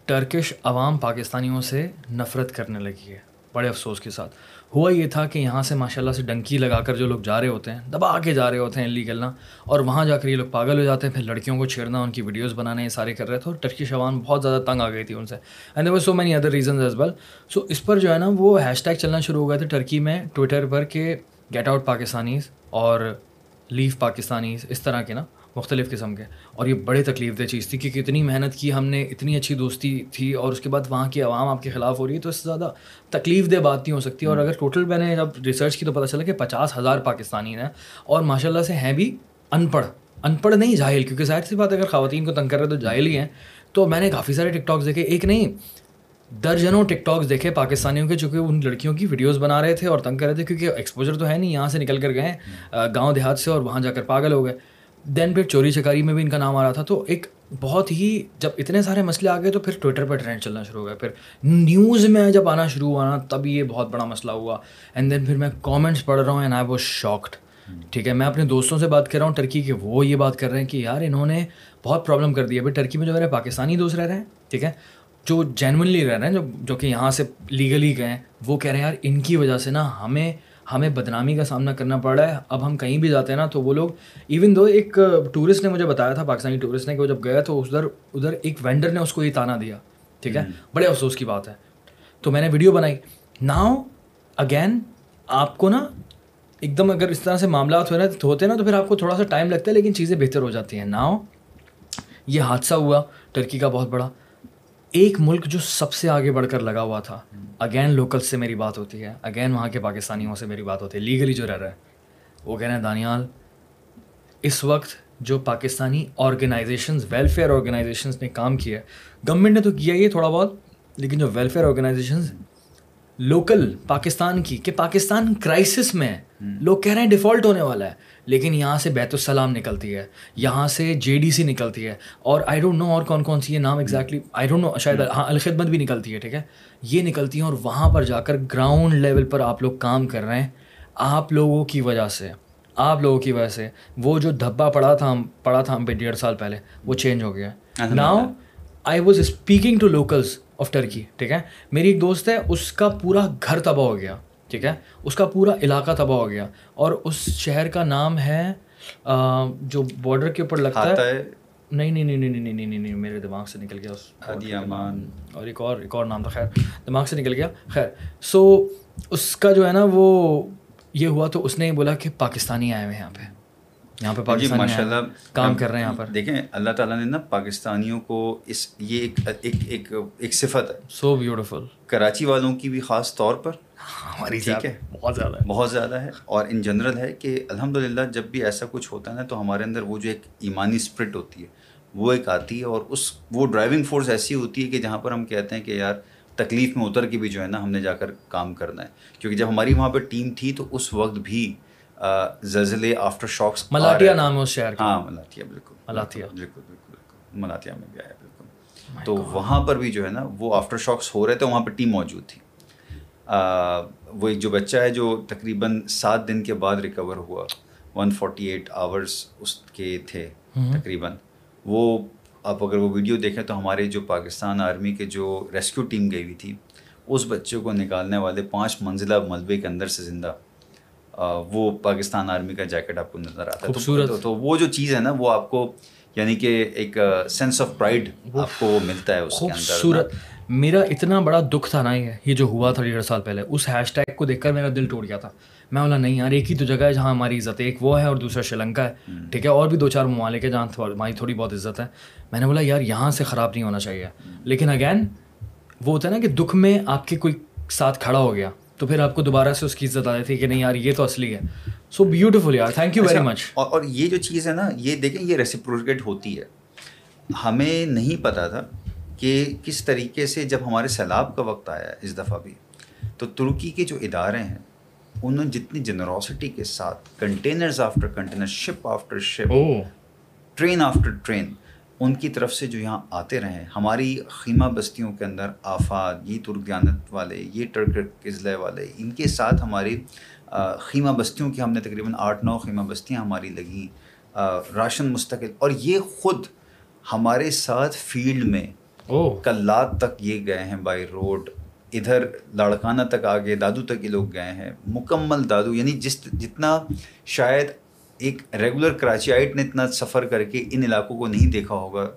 ٹرکش عوام پاکستانیوں سے نفرت کرنے لگی ہے بڑے افسوس کے ساتھ۔ ہوا یہ تھا کہ یہاں سے ماشاء اللہ سے ڈنکی لگا کر جو لوگ جا رہے ہوتے ہیں، دبا کے جا رہے ہوتے ہیں لی گلنا، اور وہاں جا کر یہ لوگ پاگل ہو جاتے ہیں، پھر لڑکیوں کو چھیڑنا، ان کی ویڈیوز بنانے، یہ سارے کر رہے تھے، اور ٹرکی شوان بہت زیادہ تنگ آ گئی تھی ان سے۔ And there are so many other reasons as well so اس پر جو ہے نا، وہ ہیش ٹیگ چلنا شروع ہو گئے تھے ٹرکی میں ٹویٹر پر کہ گیٹ آؤٹ پاکستانیز اور لیو پاکستانیز اس طرح کے نا۔ مختلف قسم کے۔ اور یہ بڑے تکلیف دہ چیز تھی کہ کتنی محنت کی ہم نے اتنی اچھی دوستی تھی اور اس کے بعد وہاں کی عوام آپ کے خلاف ہو رہی ہے تو اس سے زیادہ تکلیف دہ بات نہیں ہو سکتی۔ اور اگر ٹوٹل میں نے جب ریسرچ کی تو پتہ چلا کہ پچاس ہزار پاکستانی ہیں اور ماشاء اللہ سے ہیں بھی ان پڑھ۔ ان پڑھ نہیں جاہل۔ کیونکہ ظاہر سی بات اگر خواتین کو تنگ کر رہے تو جاہل ہی ہیں۔ تو میں نے کافی سارے ٹک ٹاکس دیکھے۔ ایک نہیں درجنوں ٹک ٹاکس دیکھے پاکستانیوں کے چونکہ ان لڑکیوں کی ویڈیوز بنا رہے تھے اور تنگ کر رہے تھے کیونکہ ایکسپوجر تو ہے نہیں یہاں سے نکل کر گئے گاؤں دیہات سے اور وہاں جا کر پاگل ہو گئے۔ دین پھر چوری چکاری میں بھی ان کا نام آ رہا تھا، تو ایک بہت ہی جب اتنے سارے مسئلے آ گئے تو پھر ٹویٹر پہ ٹرینڈ چلنا شروع ہو گیا۔ پھر نیوز میں جب آنا شروع ہوا نا، تب یہ بہت بڑا مسئلہ ہوا۔ اینڈ دین پھر میں کامنٹس پڑھ رہا ہوں اینڈ آئی واز شاکڈ ٹھیک ہے، میں اپنے دوستوں سے بات کر رہا ہوں ٹرکی کے وہ یہ بات کر رہے ہیں کہ یار انہوں نے بہت پرابلم کر دی ہے بھائی ٹرکی میں جو میرے پاکستانی دوست رہ رہے ہیں، ٹھیک ہے، جو جینونلی رہ رہے ہیں، جو جو کہ یہاں سے لیگلی گئے ہیں، وہ کہہ رہے ہیں یار ان کی وجہ سے نا ہمیں ہمیں بدنامی کا سامنا کرنا پڑ رہا ہے۔ اب ہم کہیں بھی جاتے ہیں نا تو وہ لوگ ایون دو ایک ٹورسٹ نے مجھے بتایا تھا پاکستانی ٹورسٹ نے کہ وہ جب گیا تو ادھر ادھر ایک وینڈر نے اس کو یہ تانا دیا ٹھیک ہے؟ بڑے افسوس کی بات ہے۔ تو میں نے ویڈیو بنائی۔ ناؤ اگین آپ کو نا ایک دم اگر اس طرح سے معاملات ہوتے ہیں نا تو پھر آپ کو تھوڑا سا ٹائم لگتا ہے لیکن چیزیں بہتر ہو جاتی ہیں۔ ناؤ یہ حادثہ ہوا ٹرکی کا بہت بڑا۔ ایک ملک جو سب سے آگے بڑھ کر لگا ہوا تھا۔ اگین لوکل سے میری بات ہوتی ہے۔ اگین وہاں کے پاکستانیوں سے میری بات ہوتی ہے۔ لیگلی جو رہ رہا ہے۔ وہ کہہ رہے ہیں دانیال اس وقت جو پاکستانی آرگنائزیشنز ویلفیئر آرگنائزیشنز نے کام کیا ہے گورنمنٹ نے تو کیا ہی تھوڑا بہت لیکن جو ویلفیئر آرگنائزیشنز لوکل پاکستان کی کہ پاکستان کرائسس میں لوگ کہہ رہے ہیں ڈیفالٹ ہونے والا ہے۔ لیکن یہاں سے بیت السلام نکلتی ہے یہاں سے جے ڈی سی نکلتی ہے اور آئی ڈونٹ نو اور کون کون سی یہ نام ایگزیکٹلی آئی ڈونٹ نو شاید ہاں الخدمت بھی نکلتی ہے ٹھیک ہے؟ یہ نکلتی ہیں اور وہاں پر جا کر گراؤنڈ لیول پر آپ لوگ کام کر رہے ہیں۔ آپ لوگوں کی وجہ سے آپ لوگوں کی وجہ سے وہ جو دھبا پڑا تھا ہم پڑا تھا ہم پہ ڈیڑھ سال پہلے وہ چینج ہو گیا۔ Now I was speaking to locals of Turkey ٹھیک ہے؟ میری ایک دوست ہے اس کا پورا گھر تباہ ہو گیا۔ ٹھیک ہے؟ اس کا پورا علاقہ تباہ ہو گیا۔ اور اس شہر کا نام ہے جو بارڈر کے اوپر لگتا ہے۔ نہیں نہیں نہیں نہیں نہیں نہیں میرے دماغ سے نکل گیا۔ اس امان۔ اور ایک اور ایک اور نام تھا خیر دماغ سے نکل گیا۔ خیر سو اس کا جو ہے نا وہ یہ ہوا تو اس نے بولا کہ پاکستانی آئے ہوئے ہیں یہاں پہ۔ یہاں پہ جی، ماشاء اللہ کام کر رہے ہیں یہاں پر۔ دیکھیں اللہ تعالیٰ نے نا پاکستانیوں کو اس یہ ایک ایک ایک صفت ہے۔ سو بیوٹیفل کراچی والوں کی بھی خاص طور پر ہماری ٹھیک ہے۔ بہت زیادہ ہے۔ بہت زیادہ ہے۔ اور ان جنرل ہے کہ الحمد للہ جب بھی ایسا کچھ ہوتا ہے نا تو ہمارے اندر وہ جو ایک ایمانی اسپرٹ ہوتی ہے وہ ایک آتی ہے اور اس وہ ڈرائیونگ فورس ایسی ہوتی ہے کہ جہاں پر ہم کہتے ہیں کہ یار تکلیف میں اتر کے بھی جو ہے نا ہم نے جا کر کام کرنا ہے۔ کیونکہ جب ہماری وہاں پہ ٹیم تھی تو اس وقت بھی زلزلے آفٹر شاکس ملاٹیا نام ہے اس شہر ہاں ملاٹیا بالکل۔ ملاٹیا بالکل بالکل بالکل ملاٹیا میں بھی آیا بالکل۔ تو وہاں پر بھی جو ہے نا وہ آفٹر شاکس ہو رہے تھے وہاں پہ ٹیم موجود تھی۔ وہ ایک جو بچہ ہے جو تقریباً سات دن کے بعد ریکور ہوا ون فورٹی ایٹ آورس اس کے تھے تقریباً۔ وہ آپ اگر وہ ویڈیو دیکھیں تو ہمارے جو پاکستان آرمی کے جو ریسکیو ٹیم گئی ہوئی تھی اس بچے کو نکالنے والے پانچ منزلہ ملبے کے اندر سے زندہ وہ پاکستان آرمی کا جیکٹ آپ کو نظر آتا ہے۔ تو وہ جو چیز ہے نا وہ آپ کو یعنی کہ ایک سینس آف پرائڈ آپ کو ملتا ہے اس کے اندر۔ میرا اتنا بڑا دکھ تھا نا یہ یہ جو ہوا تھا ڈیڑھ سال پہلے اس ہیش ٹیگ کو دیکھ کر میرا دل ٹوٹ گیا تھا۔ میں بولا نہیں یار ایک ہی تو جگہ ہے جہاں ہماری عزت ہے ایک وہ ہے اور دوسرا شری لنکا ہے ٹھیک ہے؟ اور بھی دو چار ممالک ہے جہاں ہماری تھوڑی بہت عزت ہے۔ میں نے بولا یار یہاں سے خراب نہیں ہونا چاہیے۔ لیکن اگین وہ ہوتا ہے نا کہ دکھ میں آپ کے کوئی ساتھ کھڑا ہو گیا تو پھر آپ کو دوبارہ سے اس کی عزت آ جاتی ہے کہ نہیں یار یہ تو اصلی ہے۔ سو بیوٹیفل یار تھینک یو ویری مچ اور یہ جو چیز ہے نا یہ دیکھیں یہ ریسیپروکیٹ ہوتی ہے۔ ہمیں نہیں پتا تھا کہ کس طریقے سے جب ہمارے سیلاب کا وقت آیا اس دفعہ بھی تو ترکی کے جو ادارے ہیں انہوں نے جتنی جنروسٹی کے ساتھ containers after container ship after ship train after train ان کی طرف سے جو یہاں آتے رہے ہماری خیمہ بستیوں کے اندر آفات یہ ترگیانت والے یہ ٹرک قزلے والے ان کے ساتھ ہماری خیمہ بستیوں کی ہم نے تقریباً آٹھ نو خیمہ بستیاں ہماری لگیں راشن مستقل اور یہ خود ہمارے ساتھ فیلڈ میں کلات تک یہ گئے ہیں بائی روڈ۔ ادھر لاڑکانہ تک آگے دادو تک یہ لوگ گئے ہیں۔ مکمل دادو یعنی جس جتنا شاید ایک ریگولر کراچی آئٹ نے اتنا سفر کر کے ان علاقوں کو نہیں دیکھا ہوگا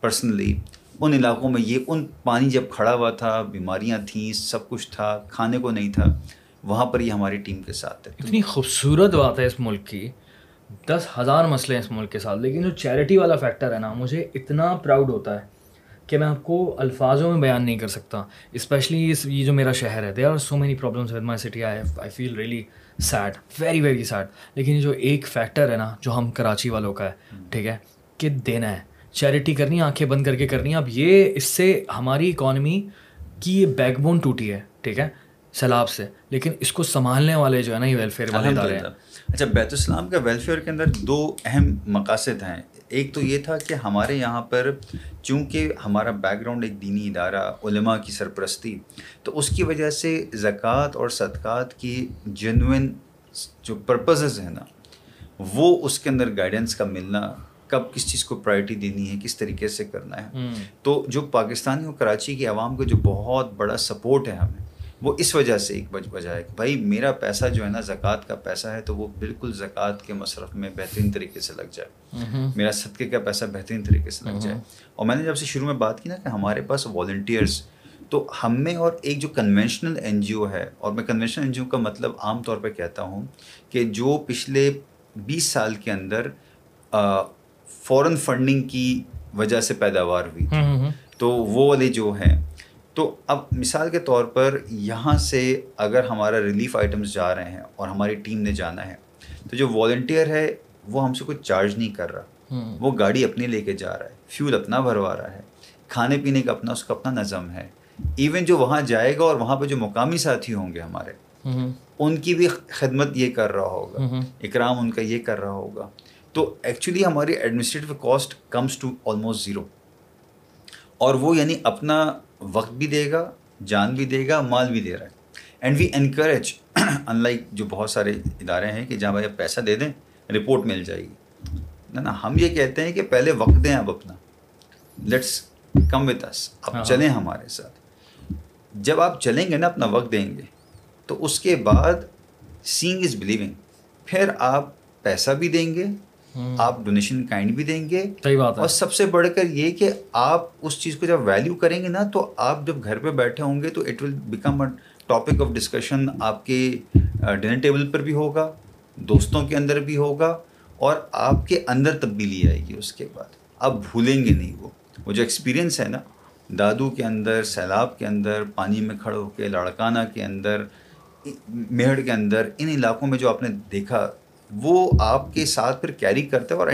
پرسنلی ان علاقوں میں یہ ان پانی جب کھڑا ہوا تھا بیماریاں تھیں سب کچھ تھا کھانے کو نہیں تھا وہاں پر یہ ہماری ٹیم کے ساتھ ہے۔ اتنی خوبصورت بات ہے اس ملک کی۔ دس ہزار مسئلے ہیں اس ملک کے ساتھ لیکن جو چیریٹی والا فیکٹر ہے نا مجھے اتنا پراؤڈ ہوتا ہے۔ کہ میں آپ کو الفاظوں میں بیان نہیں کر سکتا۔ اسپیشلی اس یہ جو میرا شہر ہے they are so many problems with my city I I feel really sad very very sad لیکن یہ جو ایک فیکٹر ہے نا، جو ہم کراچی والوں کا ہے، ٹھیک ہے؟ کہ دینا ہے۔ چیریٹی کرنی، آنکھیں بند کر کے کرنی۔ ہے اب یہ اس سے ہماری اکانومی کی یہ بیک بون ٹوٹی ہے، ٹھیک ہے؟ سیلاب سے۔ لیکن اس کو سنبھالنے والے جو ہے نا، یہ ویلفیئر والے ادارے ہیں۔ اچھا بیت السلام کا ویلفیئر کے اندر دو اہم مقاصد ہیں۔ ایک تو یہ تھا کہ ہمارے یہاں پر چونکہ ہمارا بیک گراؤنڈ ایک دینی ادارہ علماء کی سرپرستی تو اس کی وجہ سے زکوٰۃ اور صدقات کی جنوئن جو پرپزز ہیں نا وہ اس کے اندر گائیڈنس کا ملنا کب کس چیز کو پرائرٹی دینی ہے کس طریقے سے کرنا ہے۔ تو جو پاکستانی اور کراچی کی عوام کا جو بہت بڑا سپورٹ ہے ہمیں وہ اس وجہ سے ایک وجہ ہے بھائی میرا پیسہ جو ہے نا زکوٰۃ کا پیسہ ہے تو وہ بالکل زکوٰۃ کے مصرف میں بہترین طریقے سے لگ جائے۔ میرا صدقے کا پیسہ بہترین طریقے سے لگ جائے۔ اور میں نے جب سے شروع میں بات کی نا کہ ہمارے پاس والنٹیئرس تو ہم میں اور ایک جو کنونشنل این جی او ہے اور میں کنونشنل این جی او کا مطلب عام طور پہ کہتا ہوں کہ جو پچھلے بیس سال کے اندر فورن فنڈنگ کی وجہ سے پیداوار ہوئی تو وہ والے جو ہیں تو اب مثال کے طور پر یہاں سے اگر ہمارا ریلیف آئٹمس جا رہے ہیں اور ہماری ٹیم نے جانا ہے تو جو والنٹیئر ہے وہ ہم سے کچھ چارج نہیں کر رہا۔ وہ گاڑی اپنی لے کے جا رہا ہے فیول اپنا بھروا رہا ہے کھانے پینے کا اپنا اس کا اپنا نظم ہے۔ ایون جو وہاں جائے گا اور وہاں پہ جو مقامی ساتھی ہوں گے ہمارے ان کی بھی خدمت یہ کر رہا ہوگا۔ اکرام ان کا یہ کر رہا ہوگا۔ تو ایکچولی ہماری administrative cost comes to almost zero اور وہ یعنی اپنا وقت بھی دے گا جان بھی دے گا مال بھی دے رہا ہے۔ And we encourage in like جو بہت سارے ادارے ہیں کہ جہاں بھائی پیسہ دے دیں رپورٹ مل جائے گی۔ نا ہم یہ کہتے ہیں کہ پہلے وقت دیں اب اپنا۔ لیٹس کم وتھ اس ہاں۔ چلیں ہمارے ساتھ۔ جب آپ چلیں گے نا اپنا وقت دیں گے تو اس کے بعد سینگ از بلیونگ پھر آپ پیسہ بھی دیں گے آپ ڈونیشن کائنڈ بھی دیں گے۔ اور سب سے بڑھ کر یہ کہ آپ اس چیز کو جب ویلیو کریں گے نا تو آپ جب گھر پہ بیٹھے ہوں گے تو it will become a topic of discussion آپ کے ڈنر ٹیبل پر بھی ہوگا دوستوں کے اندر بھی ہوگا اور آپ کے اندر تبدیلی آئے گی اس کے بعد۔ آپ بھولیں گے نہیں وہ۔ وہ جو ایکسپیرئنس ہے نا دادو کے اندر سیلاب کے اندر پانی میں کھڑے ہو کے لاڑکانہ کے اندر میڑ کے اندر ان علاقوں میں جو آپ نے دیکھا وہ آپ کے ساتھ پھر کیری کرتا ہے اور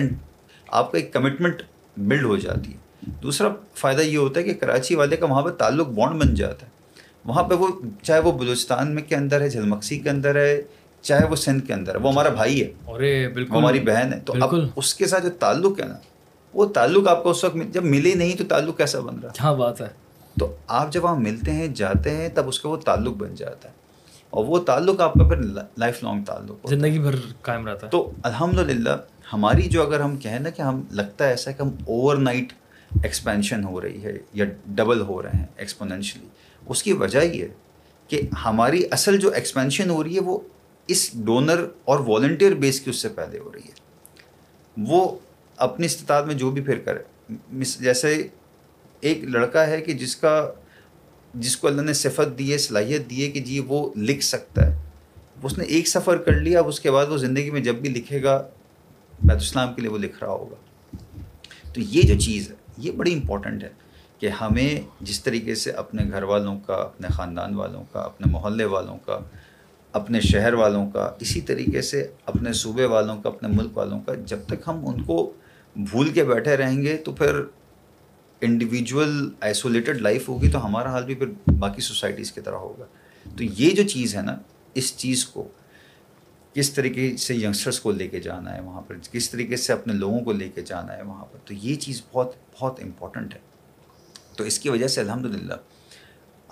آپ کا ایک کمٹمنٹ بلڈ ہو جاتی ہے۔ دوسرا فائدہ یہ ہوتا ہے کہ کراچی والے کا وہاں پہ تعلق بانڈ بن جاتا ہے۔ وہاں پہ وہ چاہے وہ بلوچستان میں کے اندر ہے جھلمکسی کے اندر ہے چاہے وہ سندھ کے اندر ہے۔ وہ ہمارا بھائی ہے۔ وہ ہماری بہن ہے۔ تو اب اس کے ساتھ جو تعلق ہے نا وہ تعلق آپ کو اس وقت جب ملے نہیں تو تعلق کیسا بن رہا؟ ہاں بات ہے؟ تو آپ جب وہاں ملتے ہیں جاتے ہیں تب اس کا وہ تعلق بن جاتا ہے۔ اور وہ تعلق آپ کا پھر لائف لانگ تعلق زندگی بھر قائم رہتا ہے۔ تو الحمد للہ ہماری جو اگر ہم کہیں نا کہ ہم لگتا ہے ایسا کہ ہم اوور نائٹ ایکسپینشن ہو رہی ہے یا ڈبل ہو رہے ہیں ایکسپونینشلی اس کی وجہ یہ ہے کہ ہماری اصل جو ایکسپینشن ہو رہی ہے وہ اس ڈونر اور والنٹیئر بیس کی اس سے پہلے ہو رہی ہے۔ وہ اپنی استطاعت میں جو بھی پھر کرے۔ جیسے ایک لڑکا ہے کہ جس کا جس کو اللہ نے صفت دی ہے، صلاحیت دی ہے کہ جی وہ لکھ سکتا ہے۔ اس نے ایک سفر کر لیا، اب اس کے بعد وہ زندگی میں جب بھی لکھے گا، بیت اسلام کے لیے وہ لکھ رہا ہوگا۔ تو یہ جو چیز ہے، یہ بڑی امپورٹنٹ ہے کہ ہمیں جس طریقے سے اپنے گھر والوں کا، اپنے خاندان والوں کا، اپنے محلے والوں کا، اپنے شہر والوں کا، اسی طریقے سے اپنے صوبے والوں کا، اپنے ملک والوں کا، جب تک ہم ان کو بھول کے بیٹھے رہیں گے تو پھر انڈیویجول آئسولیٹڈ لائف ہوگی تو ہمارا حال بھی پھر باقی سوسائٹیز کی طرح ہوگا۔ تو یہ جو چیز ہے نا اس چیز کو کس طریقے سے ینگسٹرس کو لے کے جانا ہے وہاں پر کس طریقے سے اپنے لوگوں کو لے کے جانا ہے وہاں پر تو یہ چیز بہت بہت امپورٹنٹ ہے۔ تو اس کی وجہ سے الحمد للہ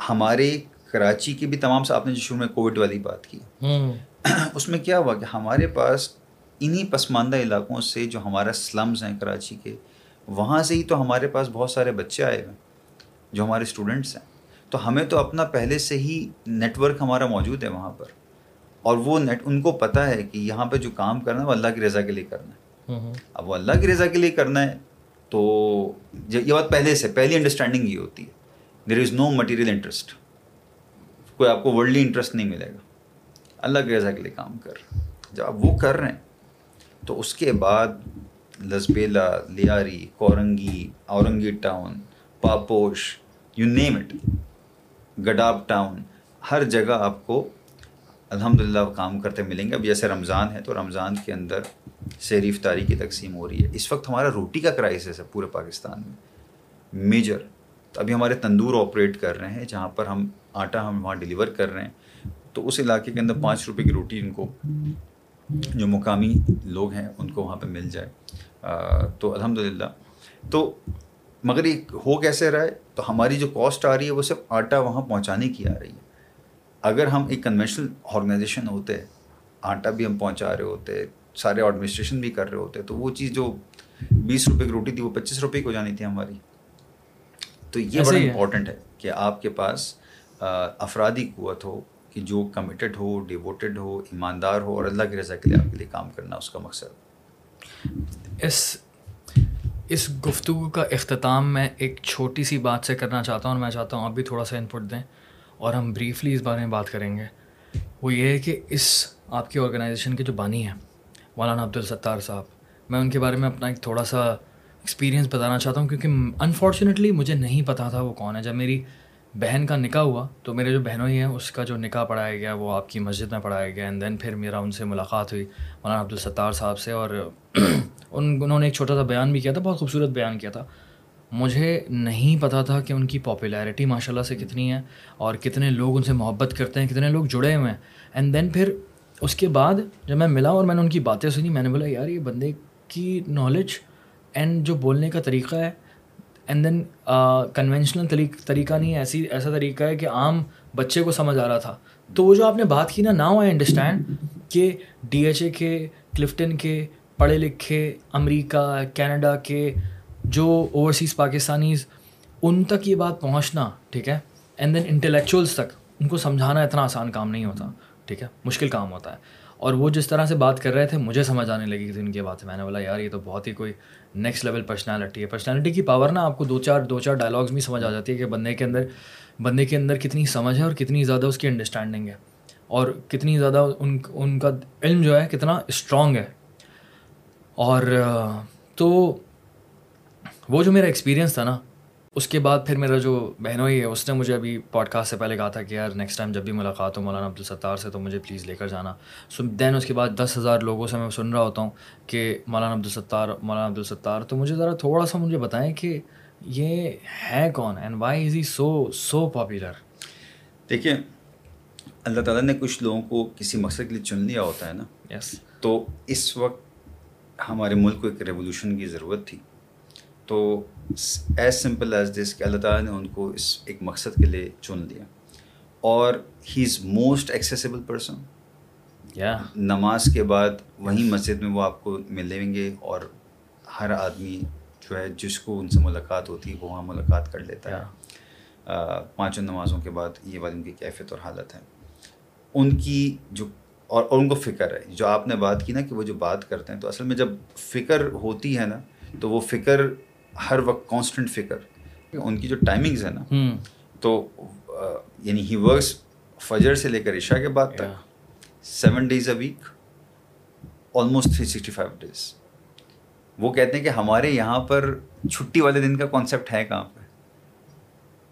ہمارے کراچی کی بھی تمام سے آپ نے جو شروع میں کووڈ والی بات کی۔ اس میں کیا ہوا کہ ہمارے پاس انہی پسماندہ علاقوں سے جو ہمارا سلمز ہیں کراچی کے وہاں سے ہی تو ہمارے پاس بہت سارے بچے آئے ہوئے جو ہمارے اسٹوڈنٹس ہیں۔ تو ہمیں تو اپنا پہلے سے ہی نیٹ ورک ہمارا موجود ہے وہاں پر۔ اور وہ نیٹ ان کو پتہ ہے کہ یہاں پہ جو کام کرنا ہے وہ اللہ کی رضا کے لیے کرنا ہے۔ اب وہ اللہ کی رضا کے لیے کرنا ہے تو یہ بات پہلے سے پہلی انڈرسٹینڈنگ یہ ہوتی ہے۔ دیر از نو مٹیریل انٹرسٹ کوئی آپ کو ورلڈلی انٹرسٹ نہیں ملے گا۔ اللہ کی رضا کے لیے کام کر۔ جب آپ وہ کر رہے ہیں تو اس کے بعد Lasbela Lyari Korangi Orangi town Paposh you name it Gadap town ہر جگہ آپ کو الحمد للہ کام کرتے ملیں گے. اب جیسے رمضان ہے تو رمضان کے اندر سیر افطاری کی تقسیم ہو رہی ہے. اس وقت ہمارا روٹی کا کرائسس ہے پورے پاکستان میں. میجر تو ابھی ہمارے تندور آپریٹ کر رہے ہیں جہاں پر ہم آٹا ہم وہاں ڈلیور کر رہے ہیں. تو اس علاقے کے اندر پانچ روپے کی روٹی ان کو جو مقامی لوگ ہیں ان کو وہاں پہ مل جائے. تو الحمد للہ تو مگر یہ ہو کیسے رہا ہے؟ تو ہماری جو کاسٹ آ رہی ہے وہ صرف آٹا وہاں پہنچانے کی آ رہی ہے۔ اگر ہم ایک کنونشنل آرگنائزیشن ہوتے آٹا بھی ہم پہنچا رہے ہوتے سارے ایڈمنسٹریشن بھی کر رہے ہوتے تو وہ چیز جو بیس روپے کی روٹی تھی وہ پچیس روپے کی ہو جانی تھی ہماری۔ تو یہ بڑا امپورٹنٹ ہے۔ کہ آپ کے پاس افرادی قوت ہو کہ جو کمیٹڈ ہو ڈیووٹیڈ ہو ایماندار ہو اور اللہ کی رضا کے لیے آپ کے لیے کام کرنا اس کا مقصد۔ اس اس گفتگو کا اختتام میں ایک چھوٹی سی بات سے کرنا چاہتا ہوں اور میں چاہتا ہوں آپ بھی تھوڑا سا انپٹ دیں اور ہم بریفلی اس بارے میں بات کریں گے۔ وہ یہ ہے کہ اس آپ کی آرگنائزیشن کے جو بانی ہیں، مولانا عبد الستار صاحب، میں ان کے بارے میں اپنا ایک تھوڑا سا ایکسپیرینس بتانا چاہتا ہوں کیونکہ انفارچونیٹلی مجھے نہیں پتا تھا وہ کون ہے۔ جب میری بہن کا نکاح ہوا تو میرے جو بہنوں ہی ہیں، اس کا جو نکاح پڑھایا گیا، وہ آپ کی مسجد میں پڑھایا گیا. اینڈ دین پھر میرا ان سے ملاقات ہوئی، مولانا عبد الستار صاحب سے. اور ان، انہوں نے ایک چھوٹا سا بیان بھی کیا تھا، بہت خوبصورت بیان کیا تھا. مجھے نہیں پتا تھا کہ ان کی پاپولیرٹی ماشاء اللہ سے کتنی ہے اور کتنے لوگ ان سے محبت کرتے ہیں، کتنے لوگ جڑے ہوئے ہیں. اینڈ دین پھر اس کے بعد جب میں ملا اور میں نے ان کی باتیں سنی، میں نے بولا، یار، یہ بندے کی نالج اینڈ جو بولنے کا طریقہ ہے اینڈ دین کنونشنل طریقہ نہیں، ایسی، ایسا طریقہ ہے کہ عام بچے کو سمجھ آ رہا تھا۔ تو وہ جو آپ نے بات کی نا ناؤ آئی انڈرسٹینڈ کہ ڈی ایچ اے کے کلفٹن کے، پڑھے لکھے امریکہ، کینیڈا کے جو اوورسیز پاکستانیز، ان تک یہ بات پہنچنا، ٹھیک ہے؟ اینڈ دین انٹلیکچوئلس تک، ان کو سمجھانا اتنا آسان کام نہیں ہوتا، ٹھیک ہے؟ مشکل کام ہوتا ہے۔ اور وہ جس طرح سے بات کر رہے تھے، مجھے سمجھ آنے لگی تھی ان کی بات میں نے بولا، یار، یہ تو بہت ہی کوئی نیکسٹ لیول پرسنالٹی ہے۔ پرسنالٹی کی پاور نا آپ کو دو چار دو چار ڈائلاگس بھی سمجھ آ جاتی ہے کہ بندے کے اندر بندے کے اندر کتنی سمجھ ہے اور کتنی زیادہ اس کی انڈرسٹینڈنگ ہے۔ اور کتنی زیادہ ان ان کا علم جو ہے کتنا اسٹرانگ ہے۔ اور تو وہ جو میرا ایکسپیرینس تھا نا اس کے بعد پھر میرا جو بہنوئی ہے اس نے مجھے ابھی پوڈ کاسٹ سے پہلے کہا تھا کہ یار نیکسٹ ٹائم جب بھی ملاقات ہو مولانا عبدالستار سے تو مجھے پلیز لے کر جانا۔ سو دین اس کے بعد دس ہزار لوگوں سے میں سن رہا ہوتا ہوں کہ مولانا عبدالستار مولانا عبدالستار تو مجھے ذرا تھوڑا سا مجھے بتائیں کہ یہ ہے کون and why is he so so popular دیکھیے اللہ تعالیٰ نے کچھ لوگوں کو کسی مقصد کے لیے چن لیا ہوتا ہے نا۔ یس تو اس وقت ہمارے ملک کو ایک ریولیوشن کی ضرورت تھی۔ تو ایز سمپل ایز دس کہ اللہ تعالیٰ نے ان کو اس ایک مقصد کے لیے چن لیا۔ اور he is most accessible person یا نماز کے بعد وہیں مسجد میں وہ آپ کو ملیں گے اور ہر آدمی جو ہے جس کو ان سے ملاقات ہوتی ہے وہ وہاں ملاقات کر لیتا ہے۔ پانچوں نمازوں کے بعد یہ والی ان کی کیفیت اور حالت ہے۔ ان کی جو اور اور ان کو فکر ہے جو آپ نے بات کی نا کہ وہ جو بات کرتے ہیں تو اصل میں جب فکر ہوتی ہے نا تو وہ فکر ہر وقت کانسٹنٹ فکر ان کی جو ٹائمنگز ہے نا تو یعنی ہی ورکس فجر سے لے کر عشاء کے بعد تک seven days a week almost three sixty five days وہ کہتے ہیں کہ ہمارے یہاں پر چھٹی والے دن کا کانسیپٹ ہے کہاں پہ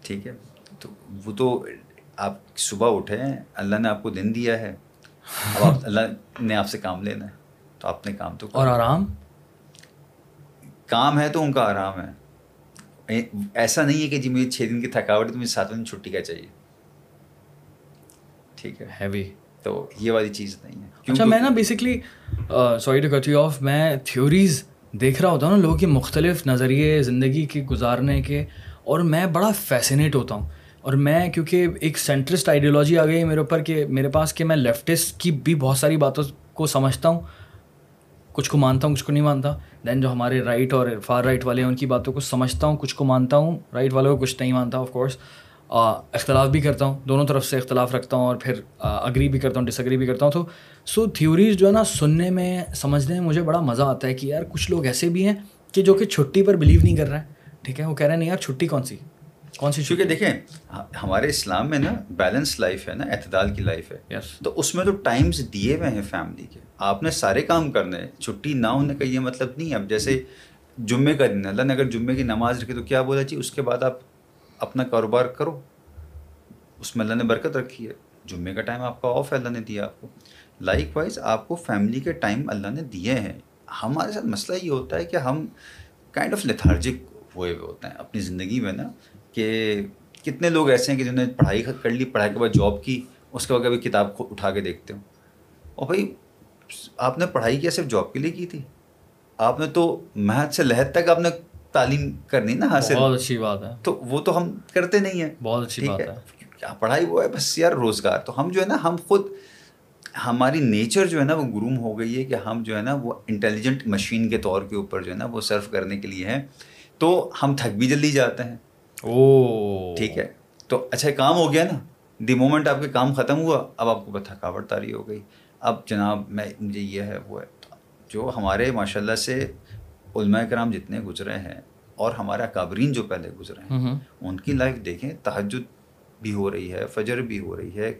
ٹھیک ہے؟ تو وہ تو آپ صبح اٹھے اللہ نے آپ کو دن دیا ہے۔ اب آپ اللہ نے آپ سے کام لینا ہے۔ تو آپ نے کام تو اور آرام؟ کام ہے تو ان کا آرام ہے۔ ایسا نہیں ہے کہ جی مجھے چھ دن کی تھکاوٹ ہے تو مجھے سات دن چھٹی کا چاہیے۔ ٹھیک ہے۔ ہیوی تو یہ والی چیز نہیں ہے۔ اچھا میں نا basically sorry to cut you off میں تھیوریز دیکھ رہا ہوتا ہوں نا لوگوں کے مختلف نظریے زندگی کے گزارنے کے اور میں بڑا فیسینیٹ ہوتا ہوں۔ اور میں کیونکہ ایک سینٹرسٹ آئیڈیالوجی آ گئی میرے اوپر کہ میرے پاس کہ میں لیفٹسٹ کی بھی بہت ساری باتوں کو سمجھتا ہوں۔ کچھ کو مانتا ہوں، کچھ کو نہیں مانتا۔ دین جو ہمارے رائٹ اور فار رائٹ والے ہیں، ان کی باتوں کو سمجھتا ہوں، کچھ کو مانتا ہوں۔ رائٹ والوں کو کچھ نہیں مانتا آف کورس اختلاف بھی کرتا ہوں، دونوں طرف سے اختلاف رکھتا ہوں اور پھر اگری بھی کرتا ہوں ڈس اگری بھی کرتا ہوں۔ تو سو تھیوریز جو ہے نا، سننے میں، سمجھنے میں مجھے بڑا مزہ آتا ہے کہ یار کچھ لوگ ایسے بھی ہیں کہ جو کہ چھٹی پر بلیو نہیں کر رہے ہیں۔ ٹھیک ہے، وہ کہہ رہے ہیں، نہیں یار چھٹی کون سی؟ کون سی کیونکہ دیکھیں ہمارے اسلام میں نا بیلنس لائف ہے نا اعتدال کی لائف ہے۔ تو اس میں تو ٹائمس دیے ہوئے ہیں فیملی کے۔ آپ نے سارے کام کرنے چھٹی نہ ہونے کا یہ مطلب نہیں ہے۔ اب جیسے جمعے کا دن اللہ نے اگر جمعے کی نماز رکھی تو کیا بولا جی؟ اس کے بعد آپ اپنا کاروبار کرو۔ اس میں اللہ نے برکت رکھی ہے۔ جمعے کا ٹائم آپ کا آف ہے اللہ نے دیا آپ کو۔ لائک وائز آپ کو فیملی کے ٹائم اللہ نے دیے ہیں۔ ہمارے ساتھ مسئلہ یہ ہوتا ہے کہ ہم کائنڈ آف لیتھارجک ہوئے ہوئے ہوتے ہیں۔ اپنی زندگی میں نا کہ کتنے لوگ ایسے ہیں کہ جنہوں نے پڑھائی کر لی پڑھائی کے بعد جاب کی اس کے بعد کبھی کتاب کو اٹھا کے دیکھتے ہوں۔ اور بھائی آپ نے پڑھائی کیا صرف جاب کے لیے کی تھی؟ آپ نے تو محنت سے لہر تک آپ نے تعلیم کرنی نا حاصل۔ بہت اچھی بات ہے۔ تو وہ تو ہم کرتے نہیں ہیں۔ بہت اچھی بات ہے۔ کیا پڑھائی وہ ہے؟ بس یار روزگار۔ تو ہم جو ہے نا ہم خود ہماری نیچر جو ہے نا وہ گروم ہو گئی ہے کہ ہم جو ہے نا وہ انٹیلیجنٹ مشین کے طور کے اوپر جو ہے نا وہ سرو کرنے کے لیے ہیں۔ تو ہم تھک بھی جلدی جاتے ہیں۔ او ٹھیک ہے۔ تو اچھا کام ہو گیا نا۔ دی مومنٹ آپ کے کام ختم ہوا اب آپ کو تھکاوٹ تاری ہو گئی۔ اب جناب میں مجھے یہ ہے وہ ہے۔ جو ہمارے ماشاء اللہ سے علماء کرام جتنے گزرے ہیں اور ہمارا کابرین جو پہلے گزرے ہیں ان کی لائف دیکھیں تحجد بھی ہو رہی ہے فجر بھی ہو رہی ہے۔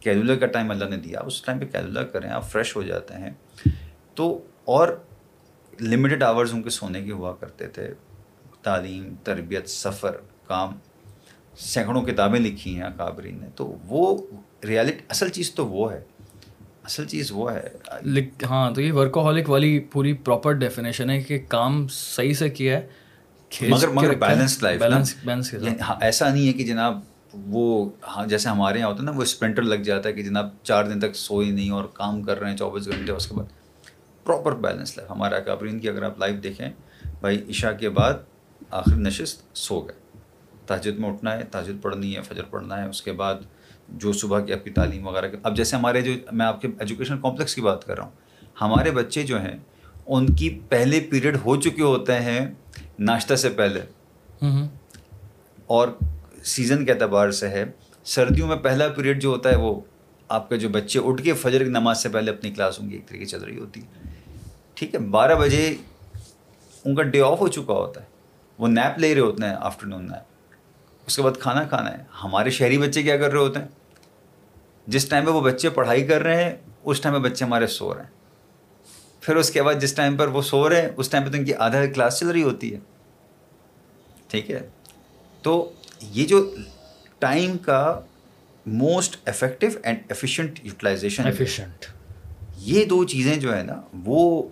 کیلولر کا ٹائم اللہ نے دیا۔ اس ٹائم پہ کیلولر کریں آپ فریش ہو جاتے ہیں۔ تو اور لمیٹڈ آورز ان کے سونے کے ہوا کرتے تھے۔ تعلیم تربیت سفر۔ کام سینکڑوں کتابیں لکھی ہیں اکابرین نے تو وہ ریالٹی اصل چیز تو وہ ہے۔ اصل چیز وہ ہے۔ ہاں تو یہ ورکوہولک والی پوری پراپر ڈیفینیشن ہے کہ کام صحیح سے کیا ہے مگر مگر بیلنس لائف ہاں ایسا نہیں ہے کہ جناب وہ ہاں جیسے ہمارے یہاں ہوتا ہے نا وہ اسپرنٹر لگ جاتا ہے کہ جناب چار دن تک سوئی نہیں اور کام کر رہے ہیں چوبیس گھنٹے اس کے بعد۔ پراپر بیلنس لائف ہمارا اکابرین کی اگر آپ لائف دیکھیں بھائی عشاء کے بعد آخر نشست سو گئے۔ تاجد میں اٹھنا ہے تاجد پڑھنی ہے فجر پڑھنا ہے اس کے بعد جو صبح کی آپ کی تعلیم وغیرہ اب جیسے ہمارے جو میں آپ کے ایجوکیشن کمپلیکس کی بات کر رہا ہوں ہمارے بچے جو ہیں ان کی پہلے پیریڈ ہو چکے ہوتے ہیں ناشتہ سے پہلے۔ اور سیزن کے اعتبار سے ہے سردیوں میں پہلا پیریڈ جو ہوتا ہے وہ آپ کے جو بچے اٹھ کے فجر کی نماز سے پہلے اپنی کلاس ہوں گی ایک طریقے چل رہی ہوتی ہے ٹھیک ہے بارہ بجے ان کا ڈے آف ہو چکا ہوتا ہے۔ وہ نیپ لے رہے ہوتے ہیں آفٹر نون نیپ اس کے بعد کھانا کھانا ہے۔ ہمارے شہری بچے کیا کر رہے ہوتے ہیں؟ جس ٹائم پہ وہ بچے پڑھائی کر رہے ہیں اس ٹائم پہ بچے ہمارے سو رہے ہیں۔ پھر اس کے بعد جس ٹائم پر وہ سو رہے ہیں اس ٹائم پہ تو ان کی آدھا کلاس چل رہی ہوتی ہے۔ ٹھیک ہے؟ تو یہ جو ٹائم کا most effective and efficient utilisation efficient یہ دو چیزیں جو ہے نا وہ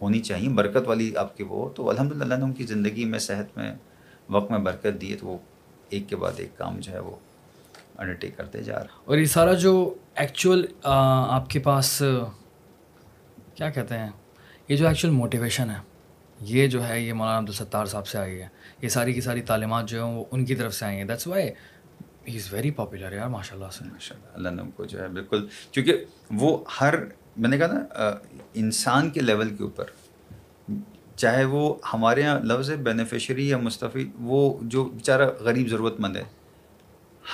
ہونی چاہیے۔ برکت والی آپ کے وہ تو الحمد للہ نے ان کی زندگی میں صحت میں وقت میں برکت دی ہے تو وہ ایک کے بعد ایک کام جو ہے وہ انڈرٹیک کرتے جا رہا اور یہ سارا جو ایکچوئل آپ کے پاس کیا کہتے ہیں؟ یہ جو ایکچوئل موٹیویشن ہے یہ جو ہے یہ مولانا عبدالستار صاحب سے آئی ہے۔ یہ ساری کی ساری تعلیمات جو ہیں وہ ان کی طرف سے آئی ہیں۔ That's why he is very popular یار ماشاء اللہ سے۔ ماشاء اللہ اللہ نے ان کو جو ہے بالکل کیونکہ وہ ہر میں نے کہا نا انسان کے لیول کے اوپر چاہے وہ ہمارے یہاں لفظ بینیفیشری یا مستفید وہ جو بیچارہ غریب ضرورت مند ہے۔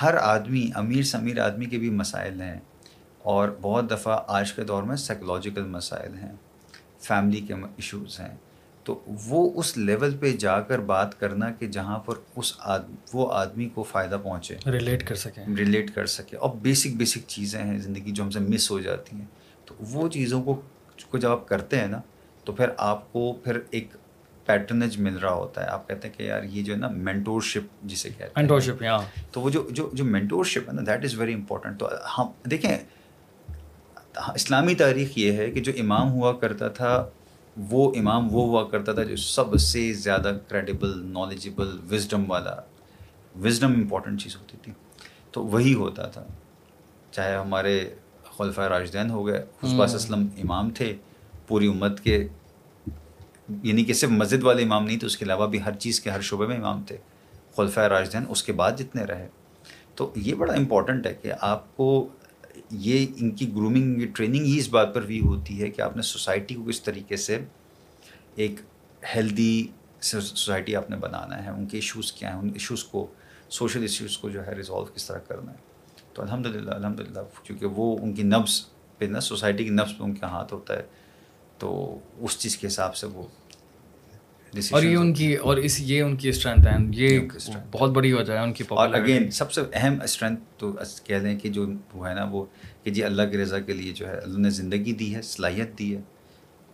ہر آدمی امیر سمیر آدمی کے بھی مسائل ہیں اور بہت دفعہ آج کے دور میں سائیکلوجیکل مسائل ہیں فیملی کے ایشوز ہیں۔ تو وہ اس لیول پہ جا کر بات کرنا کہ جہاں پر اس آد وہ آدمی کو فائدہ پہنچے۔ ریلیٹ کر سکیں۔ ریلیٹ کر سکے۔ اور بیسک بیسک چیزیں ہیں زندگی جو ہم سے مس ہو جاتی ہیں۔ تو وہ چیزوں کو کو جب آپ کرتے ہیں نا تو پھر آپ کو پھر ایک پیٹرنج مل رہا ہوتا ہے آپ کہتے ہیں کہ یار یہ جو ہے نا مینٹورشپ جسے کہتے ہیں۔ مینٹورشپ ہاں تو وہ جو جو جو مینٹورشپ ہے نا دیٹ از ویری امپورٹنٹ تو ہم دیکھیں اسلامی تاریخ یہ ہے کہ جو امام ہوا کرتا تھا وہ امام وہ ہوا کرتا تھا جو سب سے زیادہ کریڈیبل نالجبل وزڈم والا وزڈم امپورٹنٹ چیز ہوتی تھی۔ تو وہی ہوتا تھا۔ چاہے ہمارے خلفۂ راجدین ہو گئے حسبہ اسلم امام تھے پوری امت کے یعنی کہ صرف مسجد والے امام نہیں تو اس کے علاوہ بھی ہر چیز کے، ہر شعبے میں امام تھے خلفۂ راجدین اس کے بعد جتنے رہے۔ تو یہ بڑا امپورٹنٹ ہے کہ آپ کو یہ ان کی گرومنگ ٹریننگ ہی اس بات پر بھی ہوتی ہے کہ آپ نے سوسائٹی کو کس طریقے سے ایک ہیلدی سوسائٹی آپ نے بنانا ہے، ان کے ایشوز کیا ہیں، ان ایشوز کو سوشل ایشوز کو جو ہے ریزالو کس طرح کرنا ہے۔ تو الحمد للہ الحمد للہ کیونکہ وہ ان کی نبس پہ نا سوسائٹی کی نبس پہ ان کے ہاتھ ہوتا ہے۔ تو اس چیز کے حساب سے وہ اور یہ ان کی اور اس یہ ان کی اسٹرینتھ ہے یہ بہت بڑی وجہ ہے ان کی اور اگین سب سے اہم اسٹرینتھ تو کہہ دیں کہ جو وہ ہے نا وہ کہ جی اللہ کی رضا کے لیے جو ہے اللہ نے زندگی دی ہے صلاحیت دی ہے۔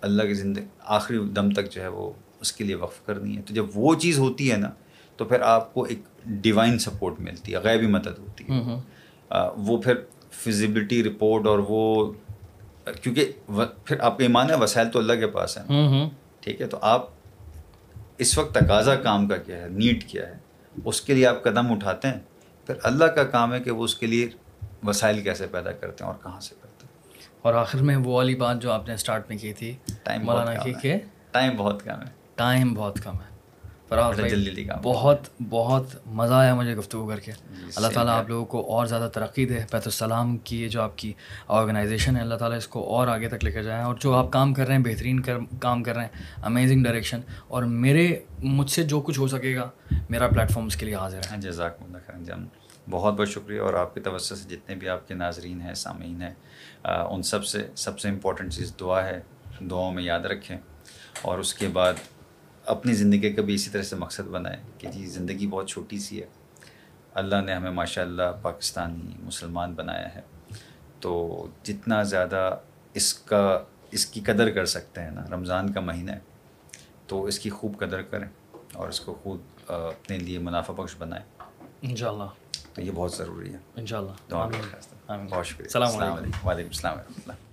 اللہ کی زندگی آخری دم تک جو ہے وہ اس کے لیے وقف کرنی ہے۔ تو جب وہ چیز ہوتی ہے نا تو پھر آپ کو ایک ڈیوائن سپورٹ ملتی ہے غیبی مدد ہوتی ہے۔ وہ پھر فزیبلٹی رپورٹ اور وہ کیونکہ پھر آپ کا ایمان ہے وسائل تو اللہ کے پاس ہیں۔ ٹھیک ہے تو آپ اس وقت تقاضا کام کا کیا ہے نیٹ کیا ہے اس کے لیے آپ قدم اٹھاتے ہیں۔ پھر اللہ کا کام ہے کہ وہ اس کے لیے وسائل کیسے پیدا کرتے ہیں اور کہاں سے کرتے ہیں۔ اور آخر میں وہ والی بات جو آپ نے اسٹارٹ میں کی تھی ٹائم مولانا کی کہ ٹائم بہت کم ہے۔ ٹائم بہت کم ہے۔ جلدی بہت بہت مزہ آیا مجھے گفتگو کر کے۔ جی، اللہ تعالیٰ آپ لوگوں کو اور زیادہ ترقی دے بیت السلام کی جو آپ کی آرگنائزیشن ہے اللہ تعالیٰ اس کو اور آگے تک لے کے جائیں۔ اور جو آپ کام کر رہے ہیں بہترین کام کر رہے ہیں امیزنگ ڈائریکشن اور میرے مجھ سے جو کچھ ہو سکے گا میرا اس کے لیے حاضر ہے۔ جزاک اللہ خیر جان بہت بہت شکریہ۔ اور آپ کی توسط سے جتنے بھی آپ کے ناظرین ہیں سامعین ہیں ان سب سے سب سے امپورٹنٹ چیز دعا ہے۔ دعاؤں میں یاد رکھیں۔ اور اس کے بعد اپنی زندگی کا بھی اسی طرح سے مقصد بنائے کہ جی زندگی بہت چھوٹی سی ہے۔ اللہ نے ہمیں ماشاء اللہ پاکستانی مسلمان بنایا ہے۔ تو جتنا زیادہ اس کا اس کی قدر کر سکتے ہیں نا رمضان کا مہینہ ہے تو اس کی خوب قدر کریں اور اس کو خود اپنے لیے منافع بخش بنائیں۔ ان شاء اللہ تو یہ بہت ضروری ہے۔ ان شاء اللہ بہت شکریہ۔ السلام علیکم۔ وعلیکم السلام و رحمۃ اللہ۔